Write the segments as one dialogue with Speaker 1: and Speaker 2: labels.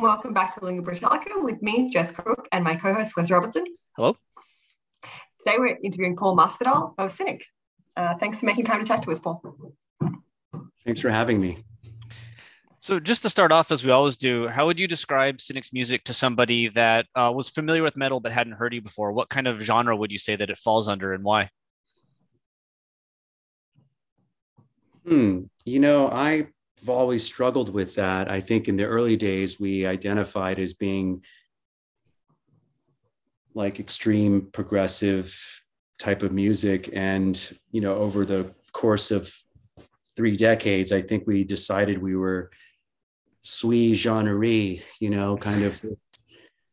Speaker 1: Welcome back to Lingua Brutallica with me, Jess Crook, and my co-host Wes Robertson.
Speaker 2: Hello.
Speaker 1: Today we're interviewing Paul Masvidal of Cynic. Uh, thanks for making time to chat to us, Paul.
Speaker 3: Thanks for having me.
Speaker 2: So, just to start off, as we always do, how would you describe Cynic's music to somebody that uh, was familiar with metal but hadn't heard you before? What kind of genre would you say that it falls under, and why?
Speaker 3: Hmm. You know, I I've always struggled with that. I think in the early days, we identified as being like extreme progressive type of music. And, you know, over the course of three decades, I think we decided we were sui generis, you know, kind of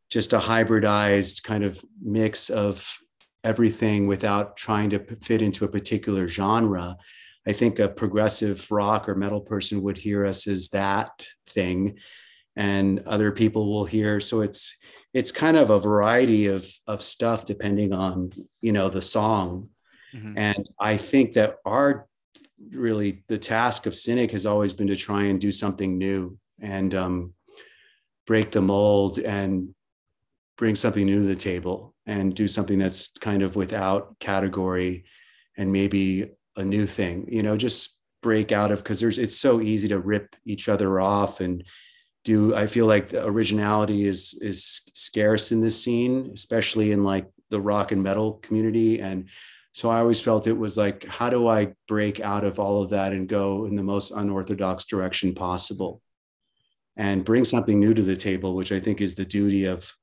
Speaker 3: just a hybridized kind of mix of everything without trying to fit into a particular genre. I think a progressive rock or metal person would hear us as that thing, and other people will hear. So it's it's kind of a variety of of stuff depending on you know the song. Mm-hmm. And I think that our really the task of Cynic has always been to try and do something new and um, break the mold and bring something new to the table and do something that's kind of without category and maybe a new thing you know just break out of because there's it's so easy to rip each other off and do i feel like the originality is is scarce in this scene especially in like the rock and metal community. And so i always felt it was like how do i break out of all of that and go in the most unorthodox direction possible? And bring something new to the table which i think is the duty of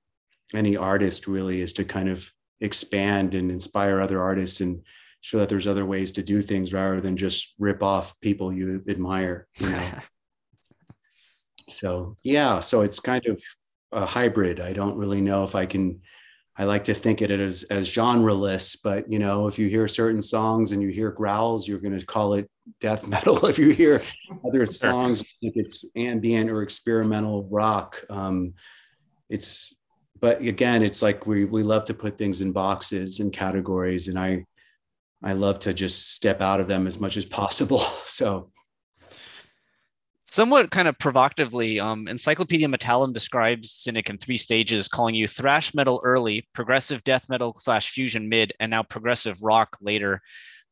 Speaker 3: any artist really is to kind of expand and inspire other artists and show that there's other ways to do things rather than just rip off people you admire you know? So yeah so it's kind of a hybrid. I don't really know if i can i like to think it as as genreless but you know if you hear certain songs and you hear growls you're going to call it death metal. If you hear other songs think it's ambient or experimental rock um it's but again it's like we we love to put things in boxes and categories and i I love to just step out of them as much as possible. So,
Speaker 2: somewhat kind of provocatively, um, Encyclopaedia Metallum describes Cynic in three stages, calling you thrash metal early, progressive death metal slash fusion mid, and now progressive rock later.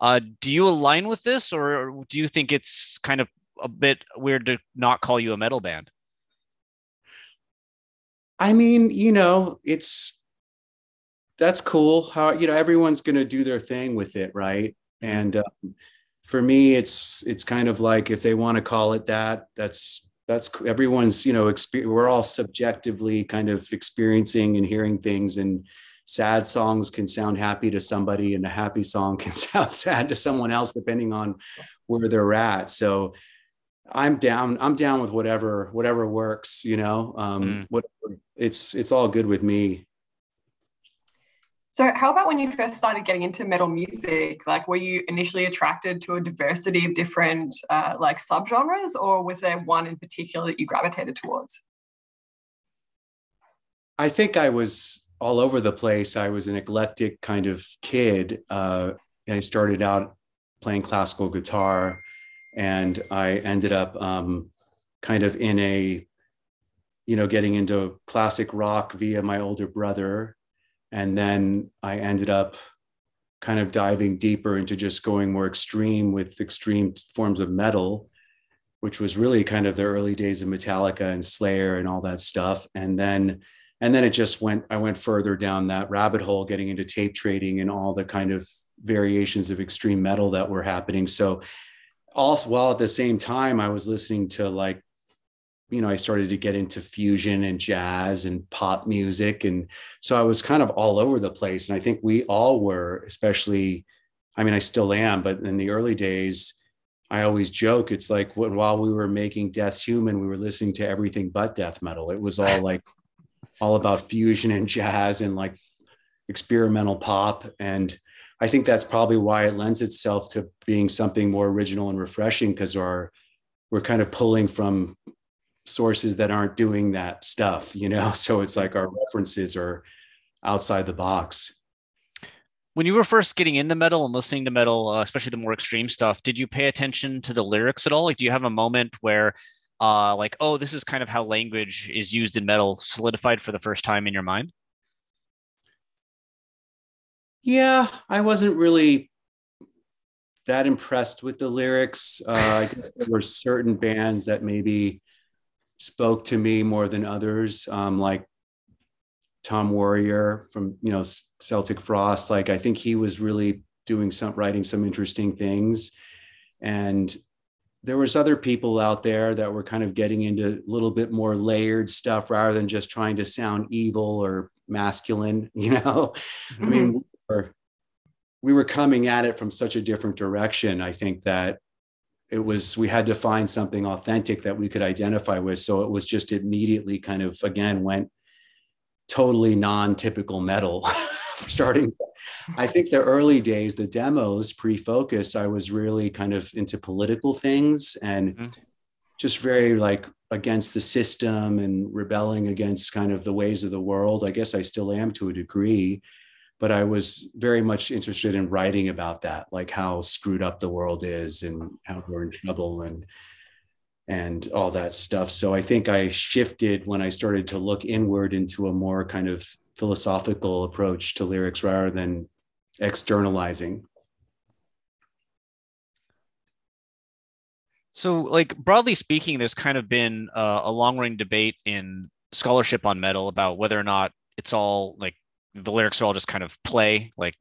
Speaker 2: Uh, do you align with this, or do you think it's kind of a bit weird to not call you a metal band?
Speaker 3: I mean, you know, it's that's cool. How you know everyone's going to do their thing with it, right? And um, for me, it's it's kind of like if they want to call it that, that's that's everyone's you know exper- we're all subjectively kind of experiencing and hearing things and sad songs can sound happy to somebody and a happy song can sound sad to someone else depending on where they're at so i'm down i'm down with whatever whatever works you know um mm. what it's it's all good with me
Speaker 1: so, how about when you first started getting into metal music? Like, were you initially attracted to a diversity of different uh, like subgenres, or was there one in particular that you gravitated towards?
Speaker 3: I think I was all over the place. I was an eclectic kind of kid. Uh, I started out playing classical guitar, and I ended up um, kind of in a, you know, getting into classic rock via my older brother and then I ended up kind of diving deeper into just going more extreme with extreme forms of metal, which was really kind of the early days of Metallica and Slayer and all that stuff. And then and then it just went i went further down that rabbit hole getting into tape trading and all the kind of variations of extreme metal that were happening so also while at the same time i was listening to like you know i started to get into fusion and jazz and pop music. And so i was kind of all over the place. And i think we all were especially i mean i still am but in the early days i always joke it's like when, while we were making death's human we were listening to everything but death metal. It was all like all about fusion and jazz and like experimental pop. And i think that's probably why it lends itself to being something more original and refreshing because our we're kind of pulling from sources that aren't doing that stuff, you know? So it's like our references are outside the box.
Speaker 2: When you were first getting into metal and listening to metal, uh, especially the more extreme stuff, did you pay attention to the lyrics at all? Like, do you have a moment where, uh, like, oh, this is kind of how language is used in metal solidified for the first time in your mind?
Speaker 3: Yeah, I wasn't really that impressed with the lyrics. Uh, there were certain bands that maybe spoke to me more than others, um, like Tom Warrior from you know Celtic Frost. Like I think he was really doing some writing some interesting things, and there was other people out there that were kind of getting into a little bit more layered stuff rather than just trying to sound evil or masculine. You know, mm-hmm. I mean, mm-hmm. we were, we were coming at it from such a different direction. I think that it was we had to find something authentic that we could identify with. So it was just immediately kind of again went totally non-typical metal starting. I think the early days the demos pre-focus i was really kind of into political things and mm-hmm. just very like against the system and rebelling against kind of the ways of the world. I guess i still am to a degree but I was very much interested in writing about that, like how screwed up the world is and how we're in trouble and and all that stuff. So I think I shifted when I started to look inward into a more kind of philosophical approach to lyrics rather than externalizing.
Speaker 2: So, like broadly speaking, there's kind of been uh, a long-running debate in scholarship on metal about whether or not it's all like the lyrics are all just kind of play, like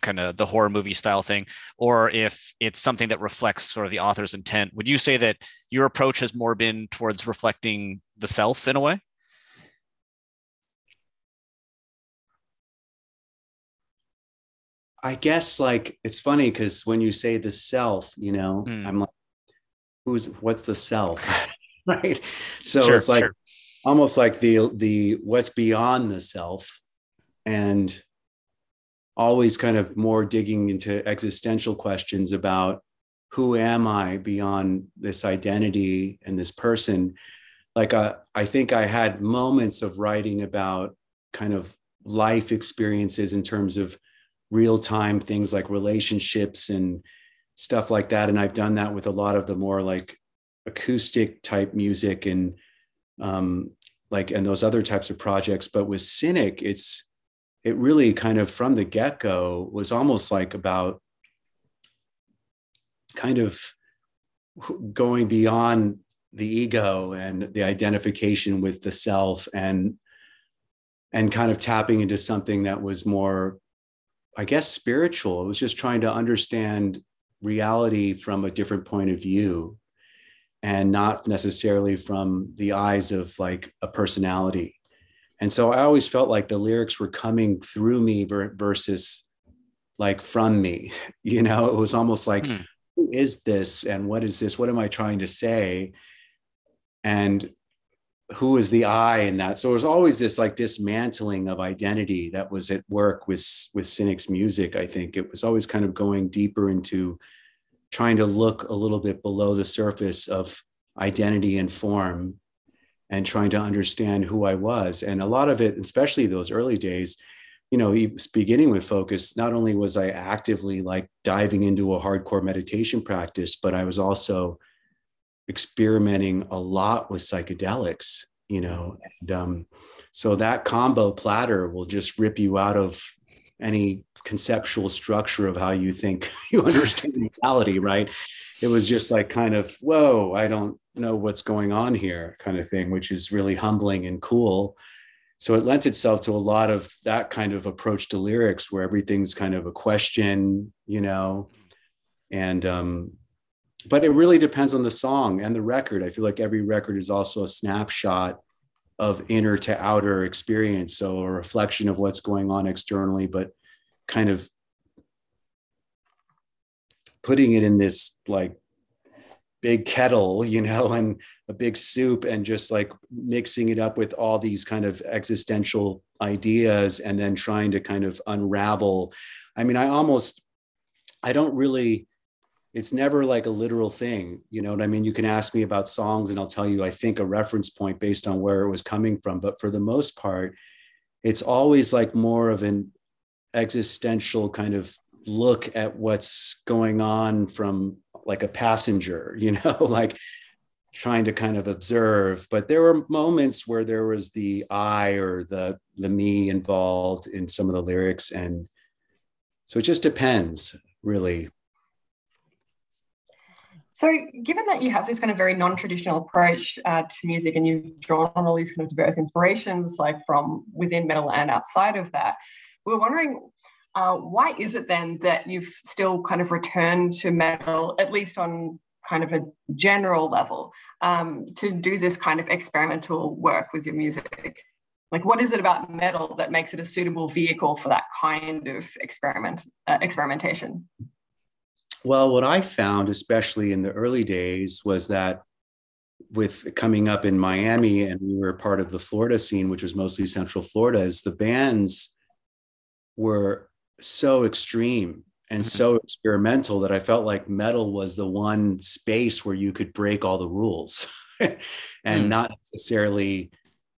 Speaker 2: kind of the horror movie style thing, or if it's something that reflects sort of the author's intent. Would you say that your approach has more been towards reflecting the self in a way?
Speaker 3: I guess like it's funny because when you say the self, you know, mm. I'm like, who's what's the self? right. So sure, it's like sure. almost like the the what's beyond the self and always kind of more digging into existential questions about who am I beyond this identity and this person. Like, uh, I think I had moments of writing about kind of life experiences in terms of real time things like relationships and stuff like that. And I've done that with a lot of the more like acoustic type music and um, like and those other types of projects. But with Cynic, it's it really kind of from the get go was almost like about kind of going beyond the ego and the identification with the self and and kind of tapping into something that was more i guess spiritual. It was just trying to understand reality from a different point of view and not necessarily from the eyes of like a personality and so i always felt like the lyrics were coming through me versus like from me you know? It was almost like hmm. who is this? And what is this? What am i trying to say? And who is the i in that? So it was always this like dismantling of identity that was at work with with cynic's music i think. It was always kind of going deeper into trying to look a little bit below the surface of identity and form and trying to understand who I was. And a lot of it, especially those early days, you know, beginning with focus, not only was I actively like diving into a hardcore meditation practice, but I was also experimenting a lot with psychedelics, you know, and um, so that combo platter will just rip you out of any conceptual structure of how you think you understand reality, right? It was just like kind of, whoa, I don't know what's going on here, kind of thing, which is really humbling and cool. So it lent itself to a lot of that kind of approach to lyrics where everything's kind of a question, you know, and um, but it really depends on the song and the record. I feel like every record is also a snapshot of inner to outer experience. So a reflection of what's going on externally, but kind of putting it in this like big kettle, you know, and a big soup and just like mixing it up with all these kind of existential ideas and then trying to kind of unravel. I mean, I almost, I don't really it's never like a literal thing you know what i mean you can ask me about songs and i'll tell you i think a reference point based on where it was coming from but for the most part it's always like more of an existential kind of look at what's going on from like a passenger you know like trying to kind of observe. But there were moments where there was the i or the the me involved in some of the lyrics and so it just depends really.
Speaker 4: So, given that you have this kind of very non-traditional approach uh, to music, and you've drawn on all these kind of diverse inspirations, like from within metal and outside of that, we are wondering uh, why is it then that you've still kind of returned to metal, at least on kind of a general level, um, to do this kind of experimental work with your music? Like, what is it about metal that makes it a suitable vehicle for that kind of experiment uh, experimentation?
Speaker 3: Well, what I found, especially in the early days, was that with coming up in Miami and we were part of the Florida scene, which was mostly Central Florida, is the bands were so extreme and mm-hmm. so experimental that I felt like metal was the one space where you could break all the rules and mm. not necessarily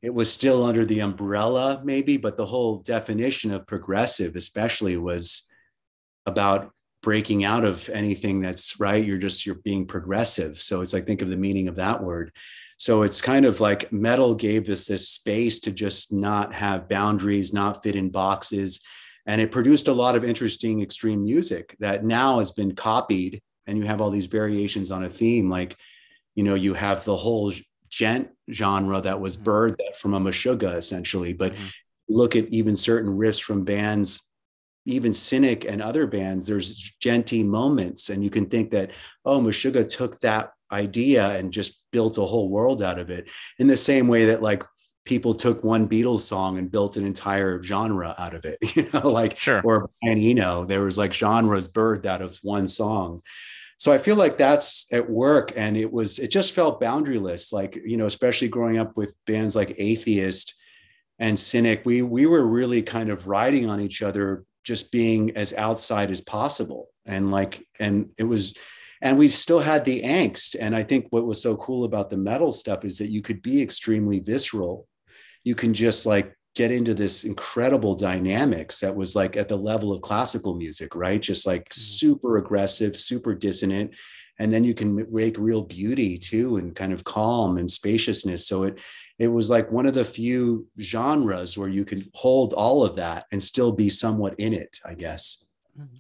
Speaker 3: it was still under the umbrella maybe but the whole definition of progressive especially was about breaking out of anything that's right you're just you're being progressive so it's like think of the meaning of that word so it's kind of like metal gave us this space to just not have boundaries not fit in boxes and it produced a lot of interesting extreme music that now has been copied and you have all these variations on a theme like you know you have the whole djent genre that was mm-hmm. birthed from a Meshuggah essentially but mm-hmm. look at even certain riffs from bands even Cynic and other bands, there's djenty moments, and you can think that, oh, Meshuggah took that idea and just built a whole world out of it. In the same way that like people took one Beatles song and built an entire genre out of it, you know, like
Speaker 2: sure.
Speaker 3: or and you know, there was like genres birthed out of one song. So I feel like that's at work, and it was it just felt boundaryless, like you know, especially growing up with bands like Atheist and Cynic, we we were really kind of riding on each other just being as outside as possible and like and it was and we still had the angst and i think what was so cool about the metal stuff is that you could be extremely visceral you can just like get into this incredible dynamics that was like at the level of classical music right just like mm-hmm. super aggressive super dissonant and then you can make real beauty too and kind of calm and spaciousness so it it was like one of the few genres where you can hold all of that and still be somewhat in it, I guess. Mm-hmm.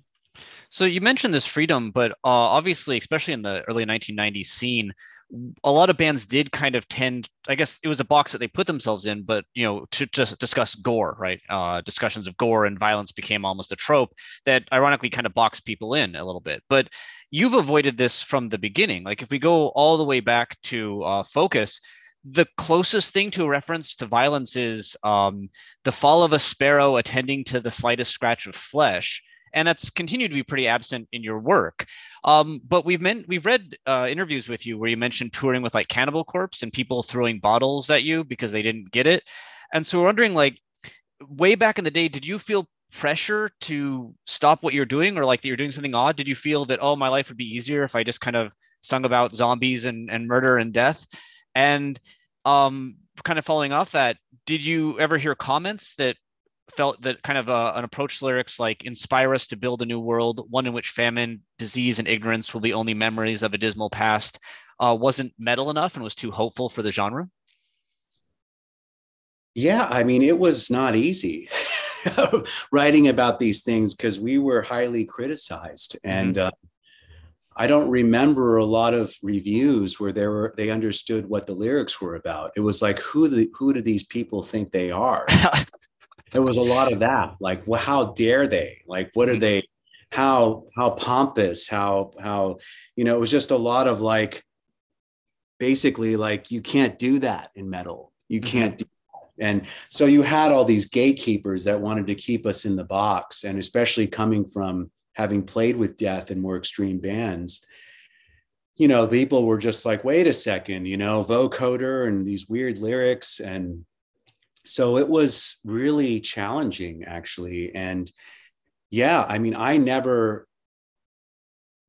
Speaker 2: So you mentioned this freedom, but uh, obviously, especially in the early 1990s scene, a lot of bands did kind of tend i guess it was a box that they put themselves in but you know to, to discuss gore right? Uh, discussions of gore and violence became almost a trope that ironically kind of boxed people in a little bit. But you've avoided this from the beginning. Like if we go all the way back to uh, focus the closest thing to a reference to violence is um, the fall of a sparrow attending to the slightest scratch of flesh and that's continued to be pretty absent in your work. Um, but we've meant we've read uh, interviews with you where you mentioned touring with like Cannibal Corpse and people throwing bottles at you because they didn't get it. And so we're wondering, like, way back in the day, did you feel pressure to stop what you're doing, or like that you're doing something odd? Did you feel that oh, my life would be easier if I just kind of sung about zombies and and murder and death? And um, kind of following off that, did you ever hear comments that felt that kind of a, uh, an approach to lyrics like inspire us to build a new world, one in which famine, disease, and ignorance will be only memories of a dismal past, uh, wasn't metal enough and was too hopeful for the genre?
Speaker 3: Yeah, I mean, it was not easy. writing about these things because we were highly criticized and mm-hmm. uh, I don't remember a lot of reviews where they were they understood what the lyrics were about. It was like who the who do these people think they are? there was a lot of that. Like, well, how dare they? Like, what are mm-hmm. they? How how pompous? How how you know? It was just a lot of like, basically like you can't do that in metal. You mm-hmm. can't do and so you had all these gatekeepers that wanted to keep us in the box and especially coming from having played with death and more extreme bands you know people were just like wait a second you know vocoder and these weird lyrics and so it was really challenging actually. And yeah i mean i never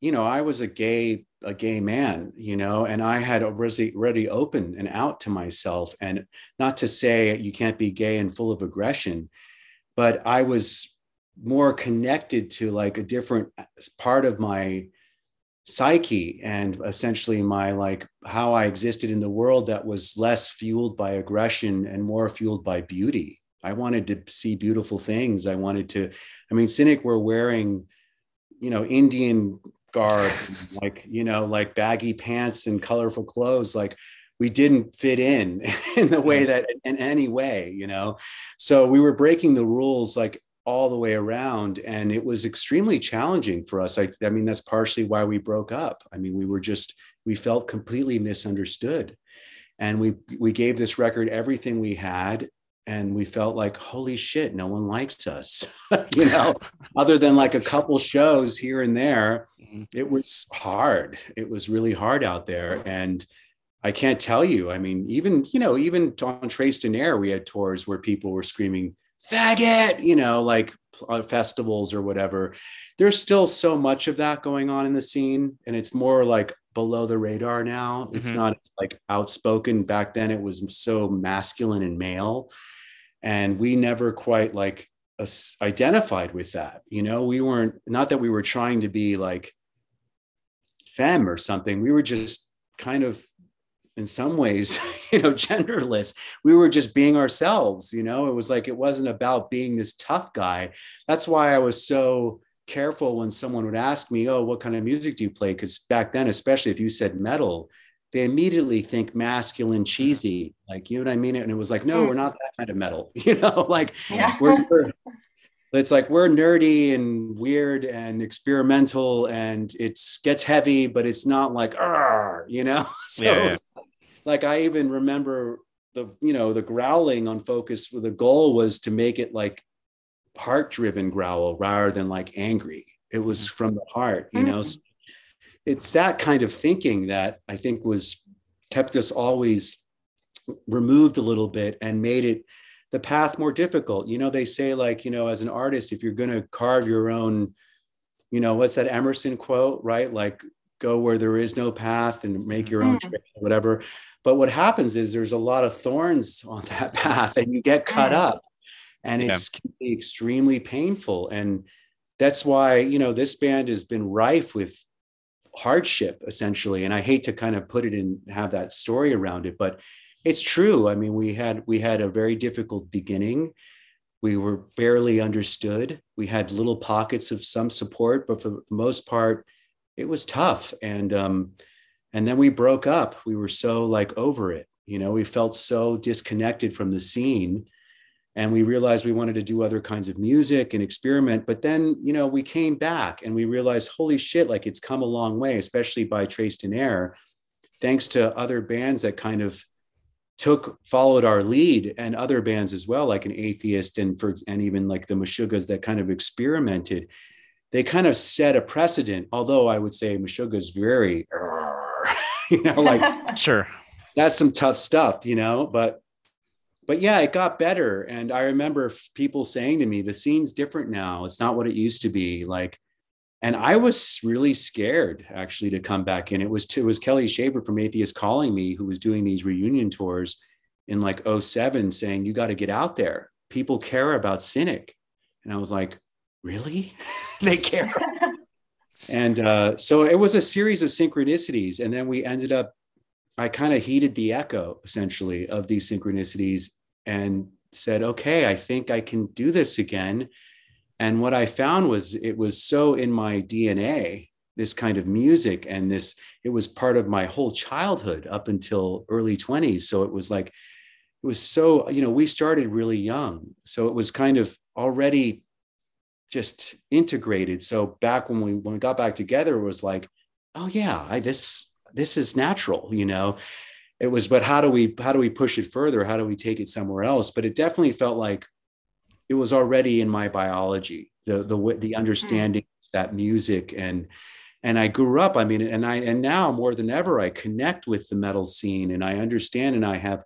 Speaker 3: you know i was a gay a gay man you know and i had already already open and out to myself. And not to say you can't be gay and full of aggression but i was more connected to like a different uh, part of my psyche and essentially my like how I existed in the world that was less fueled by aggression and more fueled by beauty. I wanted to see beautiful things. I wanted to, I mean, Cynic were wearing, you know, Indian garb, like, you know, like baggy pants and colorful clothes. Like we didn't fit in in the way that in any way, you know. So we were breaking the rules like all the way around and it was extremely challenging for us. I, I mean that's partially why we broke up. I mean we were just we felt completely misunderstood. And we we gave this record everything we had and we felt like holy shit no one likes us. You know other than like a couple shows here and there mm-hmm. it was hard. It was really hard out there. And i can't tell you i mean even you know even on Traced in Air we had tours where people were screaming faggot, you know, like uh, festivals or whatever. There's still so much of that going on in the scene, and it's more like below the radar now. It's mm-hmm. not like outspoken. Back then, it was so masculine and male, and we never quite like identified with that. You know, we weren't not that we were trying to be like femme or something. We were just kind of in some ways, you know, genderless. We were just being ourselves, you know, it was like it wasn't about being this tough guy. That's why I was so careful when someone would ask me, Oh, what kind of music do you play? Because back then, especially if you said metal, they immediately think masculine, cheesy, like, you know what I mean? And it was like, no, mm. we're not that kind of metal, you know, like yeah. we're, we're it's like we're nerdy and weird and experimental and it gets heavy, but it's not like, you know? so yeah, yeah like I even remember the you know the growling on focus where the goal was to make it like heart driven growl rather than like angry it was mm-hmm. from the heart you know mm-hmm. it's that kind of thinking that i think was kept us always removed a little bit and made it the path more difficult you know they say like you know as an artist if you're going to carve your own you know what's that emerson quote right like go where there is no path and make your own mm. trail, whatever but what happens is there's a lot of thorns on that path and you get cut up and it's yeah. extremely painful. And that's why, you know, this band has been rife with hardship essentially. And I hate to kind of put it in, have that story around it, but it's true. I mean, we had, we had a very difficult beginning. We were barely understood. We had little pockets of some support, but for the most part, it was tough. And, um, and then we broke up. We were so like over it you know? We felt so disconnected from the scene. And we realized we wanted to do other kinds of music and experiment. But then you know we came back and we realized holy shit like it's come a long way especially by Traced in Air thanks to other bands that kind of took followed our lead and other bands as well like an atheist and for and even like the Meshuggahs that kind of experimented. They kind of set a precedent although i would say Meshuggah is very you know, like
Speaker 2: sure,
Speaker 3: that's some tough stuff, you know, but but yeah, it got better. And I remember people saying to me, the scene's different now. It's not what it used to be. Like, and I was really scared actually to come back in. It was to, it was Kelly Shaefer from Atheist calling me, who was doing these reunion tours in like 07 saying, you got to get out there. People care about Cynic. And I was like, really? they care. And uh, so it was a series of synchronicities and then we ended up i kind of heeded the echo essentially of these synchronicities and said, okay, I think I can do this again. And what I found was it was so in my DNA, this kind of music, and this, it was part of my whole childhood up until early 20s. So it was like, it was so, you know, we started really young. So it was kind of already just integrated. So back when we when we got back together, it was like, oh yeah, I this this is natural, you know. It was, but how do we how do we push it further? How do we take it somewhere else? But it definitely felt like it was already in my biology, the the the hmm. understanding mm. that music and and I grew up. I mean, and I and now more than ever, I connect with the metal scene and I understand and I have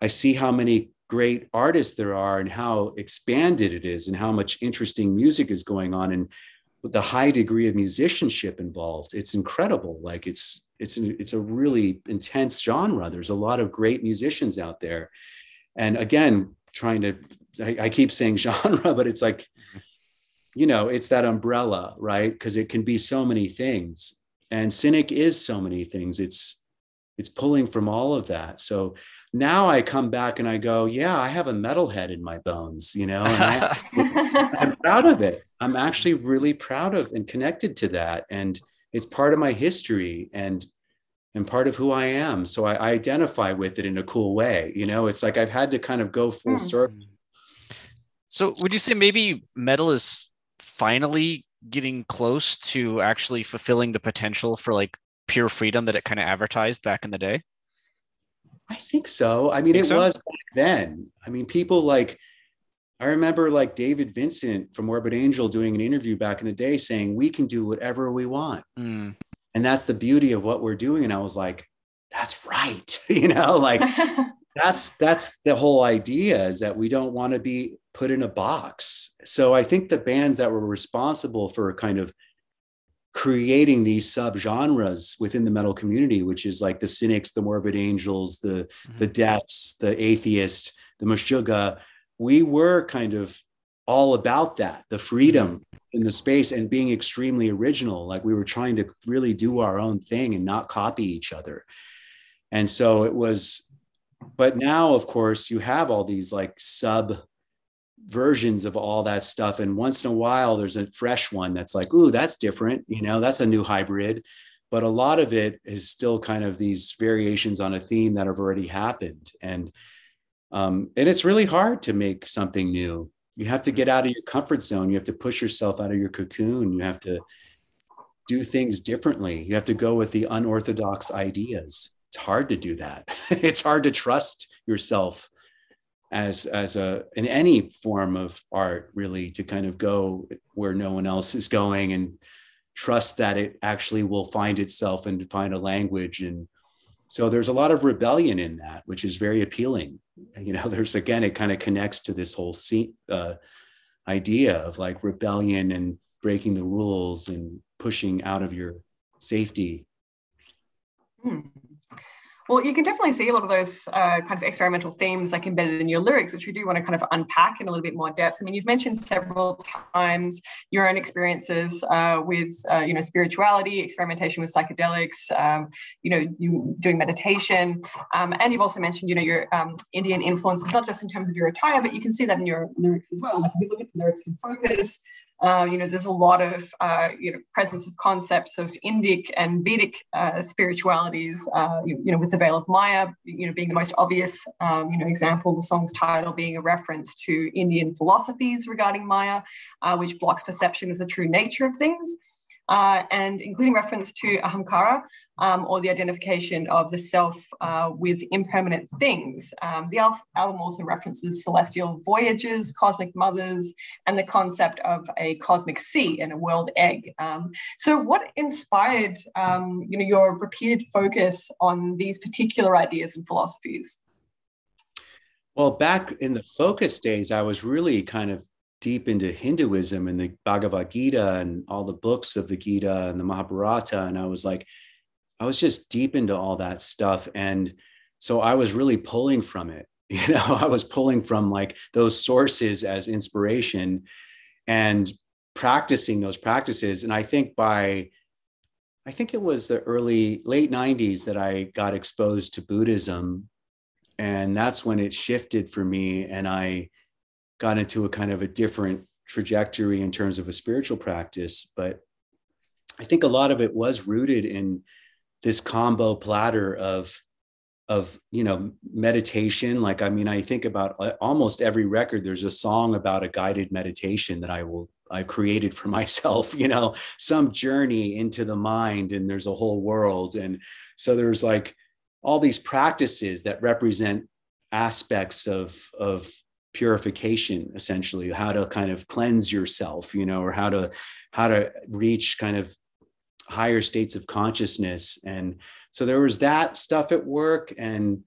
Speaker 3: I see how many great artists there are and how expanded it is and how much interesting music is going on and the high degree of musicianship involved it's incredible. Like it's it's it's a really intense genre. There's a lot of great musicians out there. And again trying to I, I keep saying genre but it's like you know it's that umbrella right? Because it can be so many things. And cynic is so many things. It's it's pulling from all of that. So now I come back and I go, yeah, I have a metalhead in my bones, you know, I, I'm proud of it. I'm actually really proud of and connected to that. And it's part of my history and and part of who I am. So I, I identify with it in a cool way. You know, it's like I've had to kind of go full mm. circle.
Speaker 2: So would you say maybe metal is finally getting close to actually fulfilling the potential for like pure freedom that it kind of advertised back in the day?
Speaker 3: I think so. I mean, it so? was back then. I mean, people like, I remember like David Vincent from Morbid Angel doing an interview back in the day saying, we can do whatever we want. Mm. And that's the beauty of what we're doing. And I was like, that's right. you know, like that's, that's the whole idea is that we don't want to be put in a box. So I think the bands that were responsible for a kind of creating these subgenres within the metal community, which is like the cynics, the morbid angels, the mm-hmm. the deaths, the atheist, the Meshuggah. We were kind of all about that, the freedom mm-hmm. in the space and being extremely original. Like we were trying to really do our own thing and not copy each other. And so it was, but now, of course, you have all these like sub versions of all that stuff. And once in a while, there's a fresh one that's like, ooh, that's different. You know, that's a new hybrid. But a lot of it is still kind of these variations on a theme that have already happened. And um, and it's really hard to make something new. You have to get out of your comfort zone. You have to push yourself out of your cocoon. You have to do things differently. You have to go with the unorthodox ideas. It's hard to do that. it's hard to trust yourself as as a in any form of art really to kind of go where no one else is going and trust that it actually will find itself and find a language. And so there's a lot of rebellion in that which is very appealing. You know there's again it kind of connects to this whole scene, uh, idea of like rebellion and breaking the rules and pushing out of your safety.
Speaker 4: Hmm. Well, you can definitely see a lot of those uh, kind of experimental themes like embedded in your lyrics, which we do want to kind of unpack in a little bit more depth. I mean, you've mentioned several times your own experiences uh, with, uh, you know, spirituality, experimentation with psychedelics, um, you know, you doing meditation, um, and you've also mentioned, you know, your um, Indian influences, not just in terms of your attire, but you can see that in your lyrics as well. Like if you look at the lyrics in Focus, uh, you know, there's a lot of uh, you know presence of concepts of Indic and Vedic uh, spiritualities. Uh, you, you, know, with the Veil of Maya, you know, being the most obvious, um, you know, example. The song's title being a reference to Indian philosophies regarding Maya, uh, which blocks perception of the true nature of things uh, and including reference to ahamkara um, or the identification of the self uh, with impermanent things. Um, the album also references celestial voyages, cosmic mothers, and the concept of a cosmic sea and a world egg. Um, so, what inspired um, you know your repeated focus on these particular ideas and philosophies?
Speaker 3: Well, back in the focus days, I was really kind of deep into Hinduism and the Bhagavad Gita and all the books of the Gita and the Mahabharata. And I was like, I was just deep into all that stuff. And so I was really pulling from it. You know, I was pulling from like those sources as inspiration and practicing those practices. And I think by, I think it was the early, late 90s that I got exposed to Buddhism and that's when it shifted for me and i got into a kind of a different trajectory in terms of a spiritual practice but i think a lot of it was rooted in this combo platter of of you know meditation. Like i mean i think about uh, almost every record there's a song about a guided meditation that i will i've created for myself you know some journey into the mind and there's a whole world. And so there's like all these practices that represent aspects of of purification essentially how to kind of cleanse yourself you know or how to how to reach kind of higher states of consciousness. And so there was that stuff at work and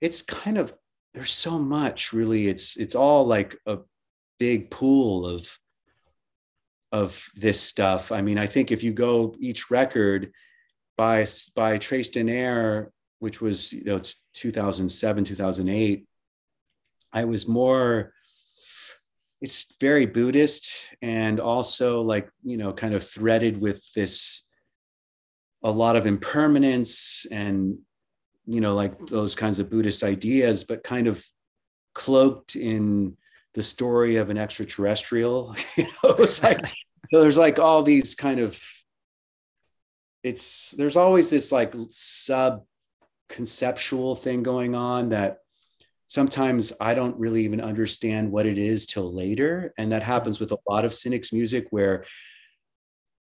Speaker 3: it's kind of there's so much really. It's it's all like a big pool of of this stuff. I mean i think if you go each record by by Traced in Air which was you know it's 2007 2008 i was more it's very buddhist and also like you know kind of threaded with this a lot of impermanence and you know like those kinds of buddhist ideas but kind of cloaked in the story of an extraterrestrial you know? It's like so there's like all these kind of it's there's always this like sub conceptual thing going on that sometimes I don't really even understand what it is till later. And that happens with a lot of cynics music where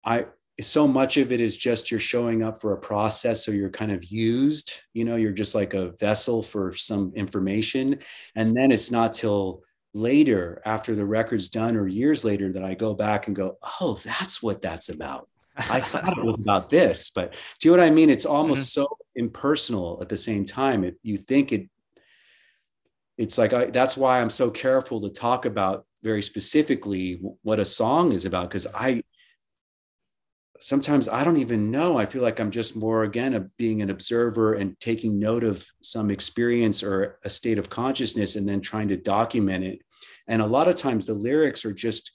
Speaker 3: I so much of it is just you're showing up for a process so you're kind of used you know you're just like a vessel for some information and then it's not till later after the record's done or years later that i go back and go oh that's what that's about I thought it was about this, but do you know what I mean? It's almost mm-hmm. so impersonal at the same time. It, you think it, it's like, I, that's why I'm so careful to talk about very specifically what a song is about. Cause I, sometimes I don't even know. I feel like I'm just more, again, of being an observer and taking note of some experience or a state of consciousness and then trying to document it. And a lot of times the lyrics are just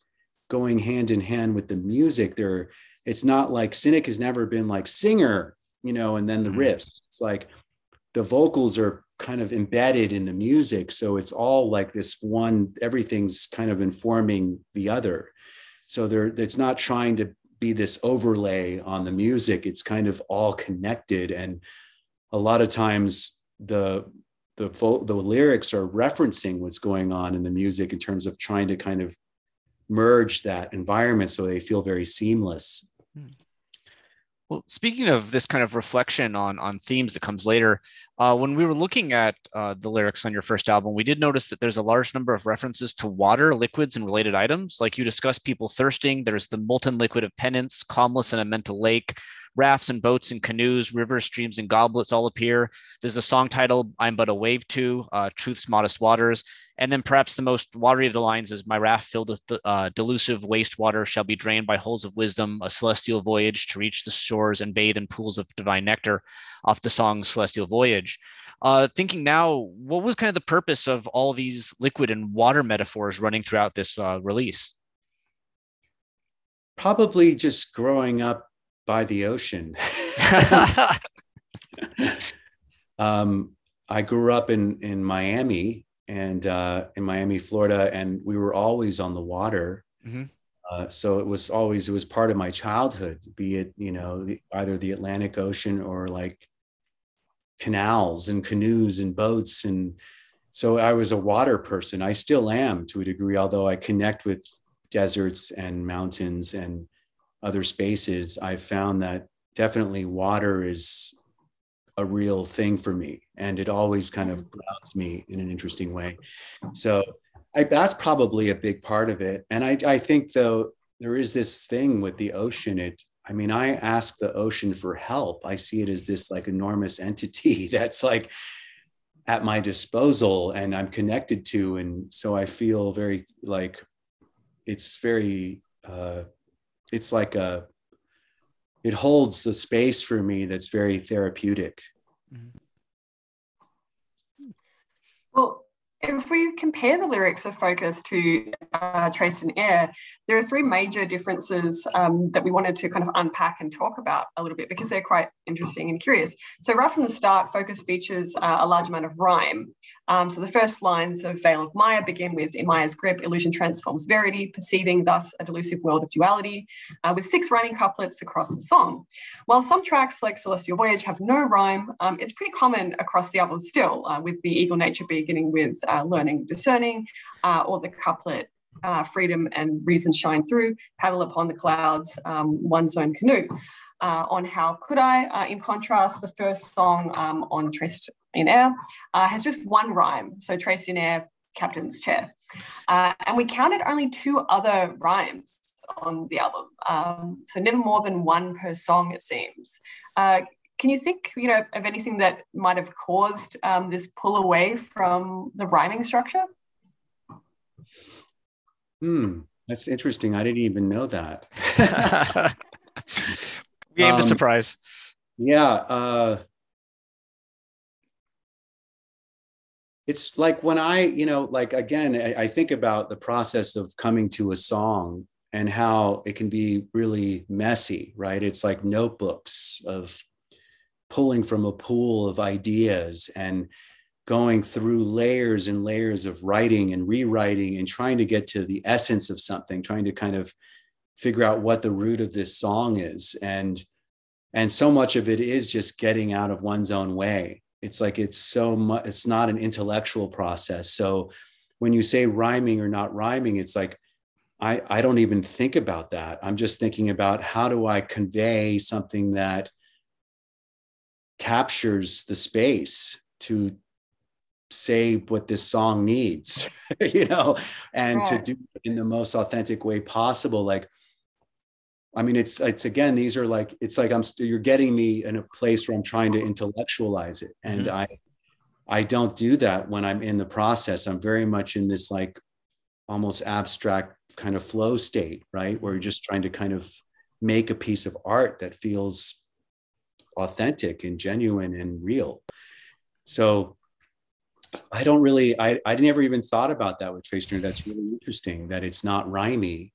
Speaker 3: going hand in hand with the music. They're, it's not like cynic has never been like singer you know and then the mm-hmm. riffs it's like the vocals are kind of embedded in the music. So it's all like this one everything's kind of informing the other. So there it's not trying to be this overlay on the music. It's kind of all connected. And a lot of times the the the lyrics are referencing what's going on in the music in terms of trying to kind of merge that environment so they feel very seamless.
Speaker 2: Well, speaking of this kind of reflection on on themes that comes later, uh, when we were looking at uh, the lyrics on your first album, we did notice that there's a large number of references to water, liquids, and related items. Like you discuss people thirsting. There's the molten liquid of penance, calmless in a mental lake, rafts and boats and canoes, rivers, streams, and goblets all appear. There's a song titled "I'm But a Wave to," uh, "Truth's Modest Waters," And then perhaps the most watery of the lines is My raft filled with uh, delusive wastewater shall be drained by holes of wisdom, a celestial voyage to reach the shores and bathe in pools of divine nectar off the song Celestial Voyage. Uh, thinking now, what was kind of the purpose of all these liquid and water metaphors running throughout this uh, release?
Speaker 3: Probably just growing up by the ocean. um, I grew up in in Miami, and uh, in Miami, Florida, and we were always on the water. Mm-hmm. Uh, so it was always it was part of my childhood, be it you know the, either the Atlantic Ocean or like canals and canoes and boats, and so I was a water person. I still am to a degree, although I connect with deserts and mountains and other spaces. I've found that definitely water is a real thing for me and it always kind of grounds me in an interesting way. So I, that's probably a big part of it. And I, I think though there is this thing with the ocean. It i mean i ask the ocean for help. I see it as this like enormous entity that's like at my disposal and i'm connected to. And so i feel very like it's very uh it's like a it holds a space for me that's very therapeutic.
Speaker 4: Mm-hmm. Well, if we compare the lyrics of Focus to uh, Traced in Air, there are three major differences um, that we wanted to kind of unpack and talk about a little bit because they're quite interesting and curious. So right from the start, Focus features uh, a large amount of rhyme. Um, so the first lines of Veil of Maya begin with In Maya's grip, illusion transforms verity, perceiving thus a delusive world of duality, uh, with six rhyming couplets across the song. While some tracks like Celestial Voyage have no rhyme, um, it's pretty common across the album still, uh, with the Eagle Nature beginning with uh, learning, discerning, uh, or the couplet uh, freedom and reason shine through, paddle upon the clouds, um, one's own canoe. Uh, on How Could I? Uh, in contrast, the first song um, on Traced in Air uh, has just one rhyme. So Traced in Air, Captain's Chair. Uh, and we counted only two other rhymes on the album. Um, so never more than one per song, it seems. Can you think, you know, of anything that might have caused um, this pull away from the rhyming structure?
Speaker 3: Hmm, that's interesting. I didn't even know that.
Speaker 2: Game um, to surprise.
Speaker 3: Yeah. Uh, it's like when I, you know, like again, I, I think about the process of coming to a song and how it can be really messy, right? It's like notebooks of pulling from a pool of ideas and going through layers and layers of writing and rewriting and trying to get to the essence of something trying to kind of figure out what the root of this song is. And and so much of it is just getting out of one's own way. It's like it's so much it's not an intellectual process. So when you say rhyming or not rhyming it's like i i don't even think about that. I'm just thinking about how do i convey something that captures the space to say what this song needs you know and right. to do it in the most authentic way possible. Like i mean it's it's again these are like it's like i'm you're getting me in a place where i'm trying to intellectualize it. And mm-hmm. i i don't do that when i'm in the process. I'm very much in this like almost abstract kind of flow state right? Where you're just trying to kind of make a piece of art that feels authentic and genuine and real. So I don't really, I, I never even thought about that with Trace That's really interesting that it's not rhymy.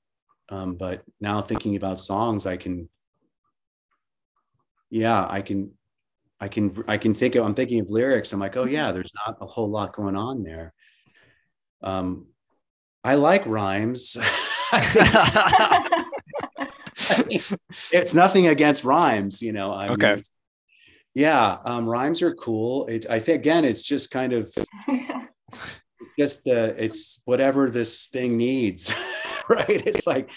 Speaker 3: Um, but now thinking about songs, I can, yeah, I can, I can, I can think of, I'm thinking of lyrics. I'm like, oh yeah, there's not a whole lot going on there. Um, I like rhymes. it's nothing against rhymes, you know. I
Speaker 2: okay. Mean,
Speaker 3: yeah, um, rhymes are cool. It, I think again, it's just kind of just the it's whatever this thing needs, right? It's like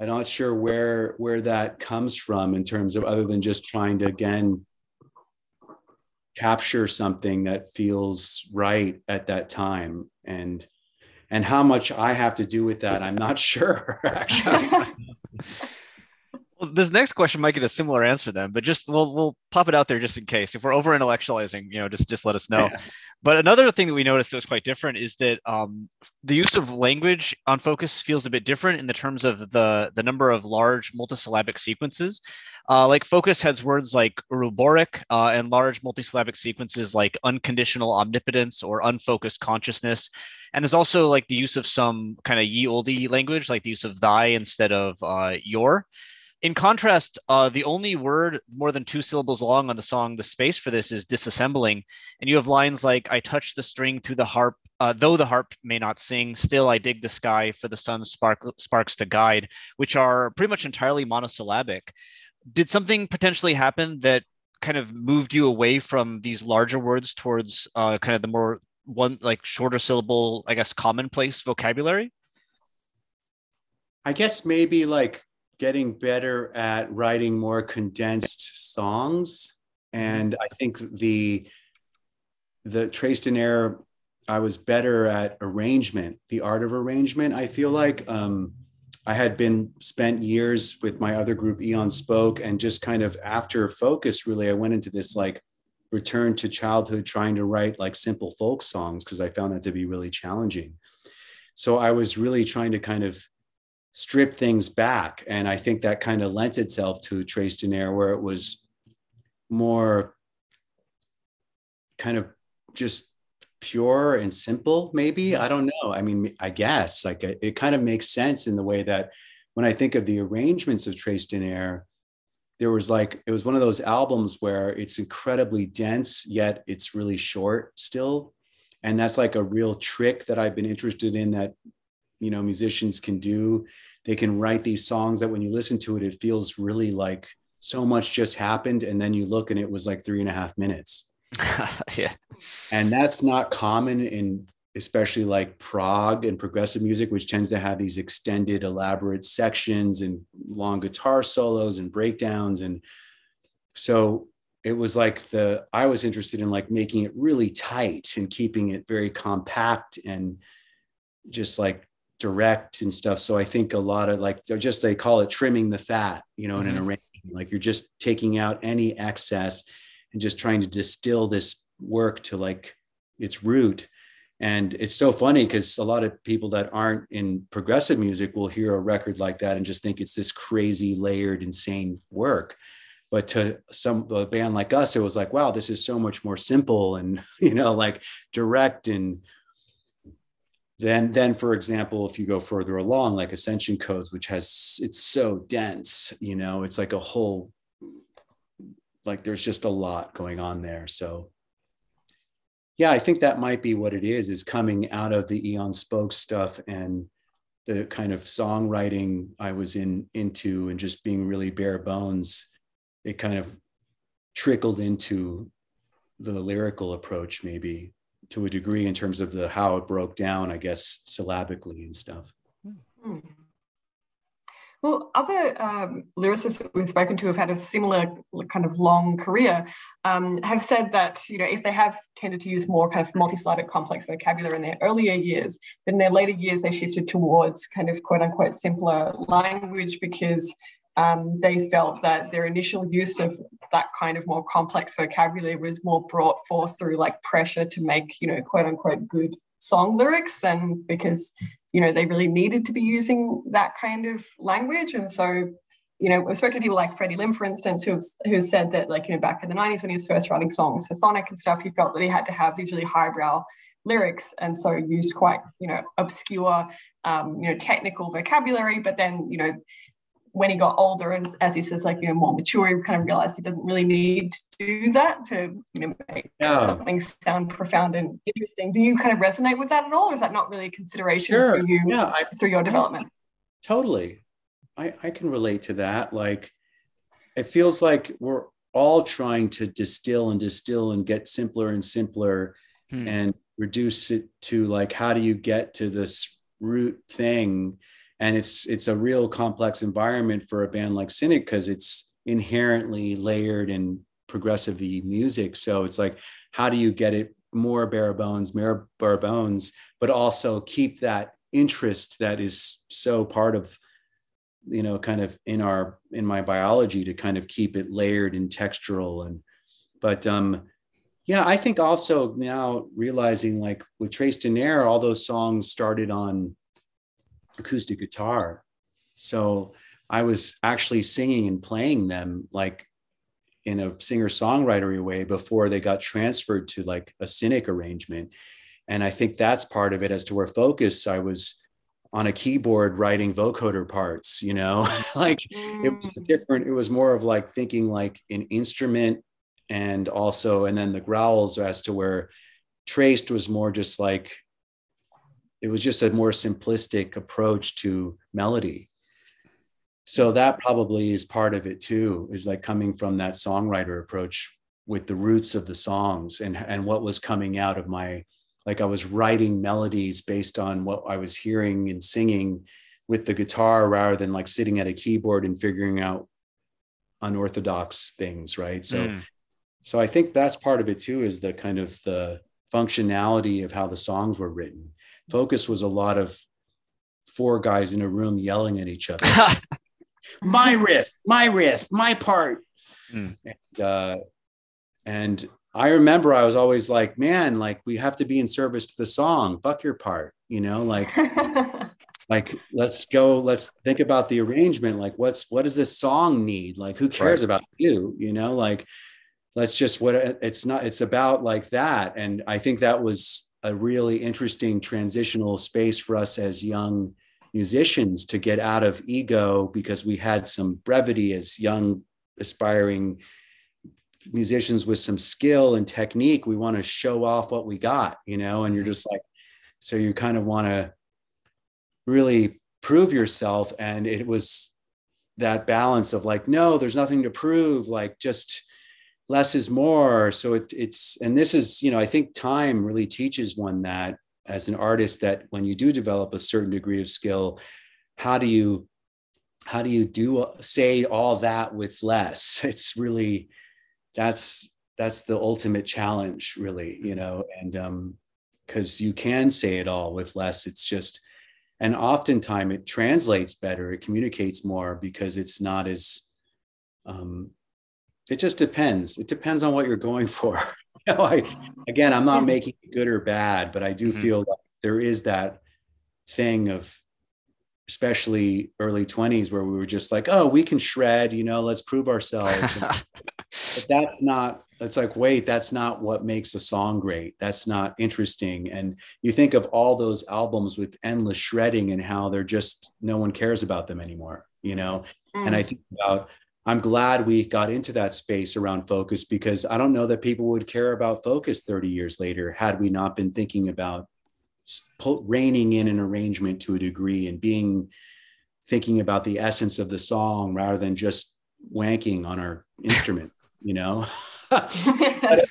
Speaker 3: I'm not sure where where that comes from in terms of other than just trying to again capture something that feels right at that time and and how much I have to do with that, I'm not sure actually.
Speaker 2: well, this next question might get a similar answer then, but just we'll we'll pop it out there just in case. If we're over intellectualizing, you know, just just let us know. Yeah. But another thing that we noticed that was quite different is that um, the use of language on Focus feels a bit different in the terms of the the number of large multisyllabic sequences. Uh, like Focus has words like uroboric uh, and large multisyllabic sequences like unconditional omnipotence or unfocused consciousness. And there's also like the use of some kind of ye olde language, like the use of thy instead of uh, your. In contrast, uh, the only word more than two syllables long on the song, the space for this is disassembling. And you have lines like, I touch the string through the harp, uh, though the harp may not sing, still I dig the sky for the sun's spark- sparks to guide, which are pretty much entirely monosyllabic. Did something potentially happen that kind of moved you away from these larger words towards uh, kind of the more one like shorter syllable, I guess, commonplace vocabulary?
Speaker 3: I guess maybe like getting better at writing more condensed songs. And I think the the traced in air, I was better at arrangement, the art of arrangement. I feel like um, I had been spent years with my other group, Aeon Spoke, and just kind of after focus, really, I went into this like return to childhood trying to write like simple folk songs because I found that to be really challenging. So I was really trying to kind of strip things back. And I think that kind of lent itself to Traced in Air, where it was more kind of just pure and simple maybe. Mm-hmm. I don't know. I mean i guess like it, it kind of makes sense in the way that when i think of the arrangements of Traced in Air there was like it was one of those albums where it's incredibly dense yet it's really short still. And that's like a real trick that i've been interested in that you know musicians can do they can write these songs that when you listen to it it feels really like so much just happened and then you look and it was like three and a half minutes
Speaker 2: yeah.
Speaker 3: And that's not common in especially like prog and progressive music, which tends to have these extended, elaborate sections and long guitar solos and breakdowns. And so it was like the I was interested in like making it really tight and keeping it very compact and just like direct and stuff. So I think a lot of like they're just they call it trimming the fat, you know, mm-hmm. in an mm-hmm. arrangement. Like you're just taking out any excess and just trying to distill this work to like its root and it's so funny because a lot of people that aren't in progressive music will hear a record like that and just think it's this crazy layered insane work but to some a band like us it was like wow this is so much more simple and you know like direct and then then for example if you go further along like ascension codes which has it's so dense you know it's like a whole like there's just a lot going on there. So yeah i think that might be what it is is coming out of the Aeon Spoke stuff and the kind of songwriting i was in into and just being really bare bones it kind of trickled into the lyrical approach maybe to a degree in terms of the how it broke down i guess syllabically and stuff mm.
Speaker 4: Well, other um, lyricists that we've spoken to have had a similar kind of long career um, have said that you know if they have tended to use more kind of multi-sided complex vocabulary in their earlier years, then in their later years they shifted towards kind of quote unquote simpler language because um, they felt that their initial use of that kind of more complex vocabulary was more brought forth through like pressure to make you know quote unquote good song lyrics than because you know they really needed to be using that kind of language. And so you know we've spoken to people like Freddy Lim for instance who who said that like you know back in the 90s when he was first writing songs for Chthonic and stuff he felt that he had to have these really highbrow lyrics and so used quite you know obscure um, you know technical vocabulary but then you know when he got older and as he says like you know more mature he kind of realized he didn't really need to do that to you know make yeah. something sound profound and interesting do you kind of resonate with that at all or is that not really a consideration sure. for you yeah, I, through your development
Speaker 3: totally I, I can relate to that like it feels like we're all trying to distill and distill and get simpler and simpler hmm. and reduce it to like how do you get to this root thing and it's it's a real complex environment for a band like cynic because it's inherently layered and progressive music. So it's like how do you get it more bare bones more bare bones but also keep that interest that is so part of you know kind of in our in my biology to kind of keep it layered and textural and but um yeah i think also now realizing like with Traced in Air all those songs started on acoustic guitar. So I was actually singing and playing them like in a singer songwritery way before they got transferred to like a cynic arrangement. And I think that's part of it as to where focus, I was on a keyboard writing vocoder parts, you know, like it was mm. different. It was more of like thinking like an instrument and also, and then the growls as to where traced was more just like it was just a more simplistic approach to melody. So that probably is part of it too is like coming from that songwriter approach with the roots of the songs and and what was coming out of my like i was writing melodies based on what i was hearing and singing with the guitar rather than like sitting at a keyboard and figuring out unorthodox things right? So mm. so i think that's part of it too is the kind of the functionality of how the songs were written focus was a lot of four guys in a room yelling at each other. my riff, my riff, my part. Mm. And, uh, and I remember I was always like, man, like we have to be in service to the song. Fuck your part, you know, like, like let's go. Let's think about the arrangement. Like, what's what does this song need? Like, who cares right. about you? You know, like, let's just what it's not. It's about like that. And I think that was a really interesting transitional space for us as young musicians to get out of ego because we had some brevity as young aspiring musicians with some skill and technique. We want to show off what we got you know and you're just like so you kind of want to really prove yourself. And it was that balance of like no there's nothing to prove. Like just less is more. So it, it's and this is you know i think time really teaches one that as an artist that when you do develop a certain degree of skill how do you how do you do say all that with less? It's really that's that's the ultimate challenge really you know and um because you can say it all with less. It's just and oftentimes it translates better it communicates more because it's not as um it just depends. It depends on what you're going for. You know i again i'm not making it good or bad but i do mm-hmm. feel like there is that thing of especially early 20s where we were just like oh we can shred you know let's prove ourselves. But that's not it's like wait that's not what makes a song great. That's not interesting. And you think of all those albums with endless shredding and how they're just no one cares about them anymore you know? Mm. and i think about i'm glad we got into that space around focus because i don't know that people would care about focus 30 years later had we not been thinking about reining in an arrangement to a degree and being thinking about the essence of the song rather than just wanking on our instrument you know but,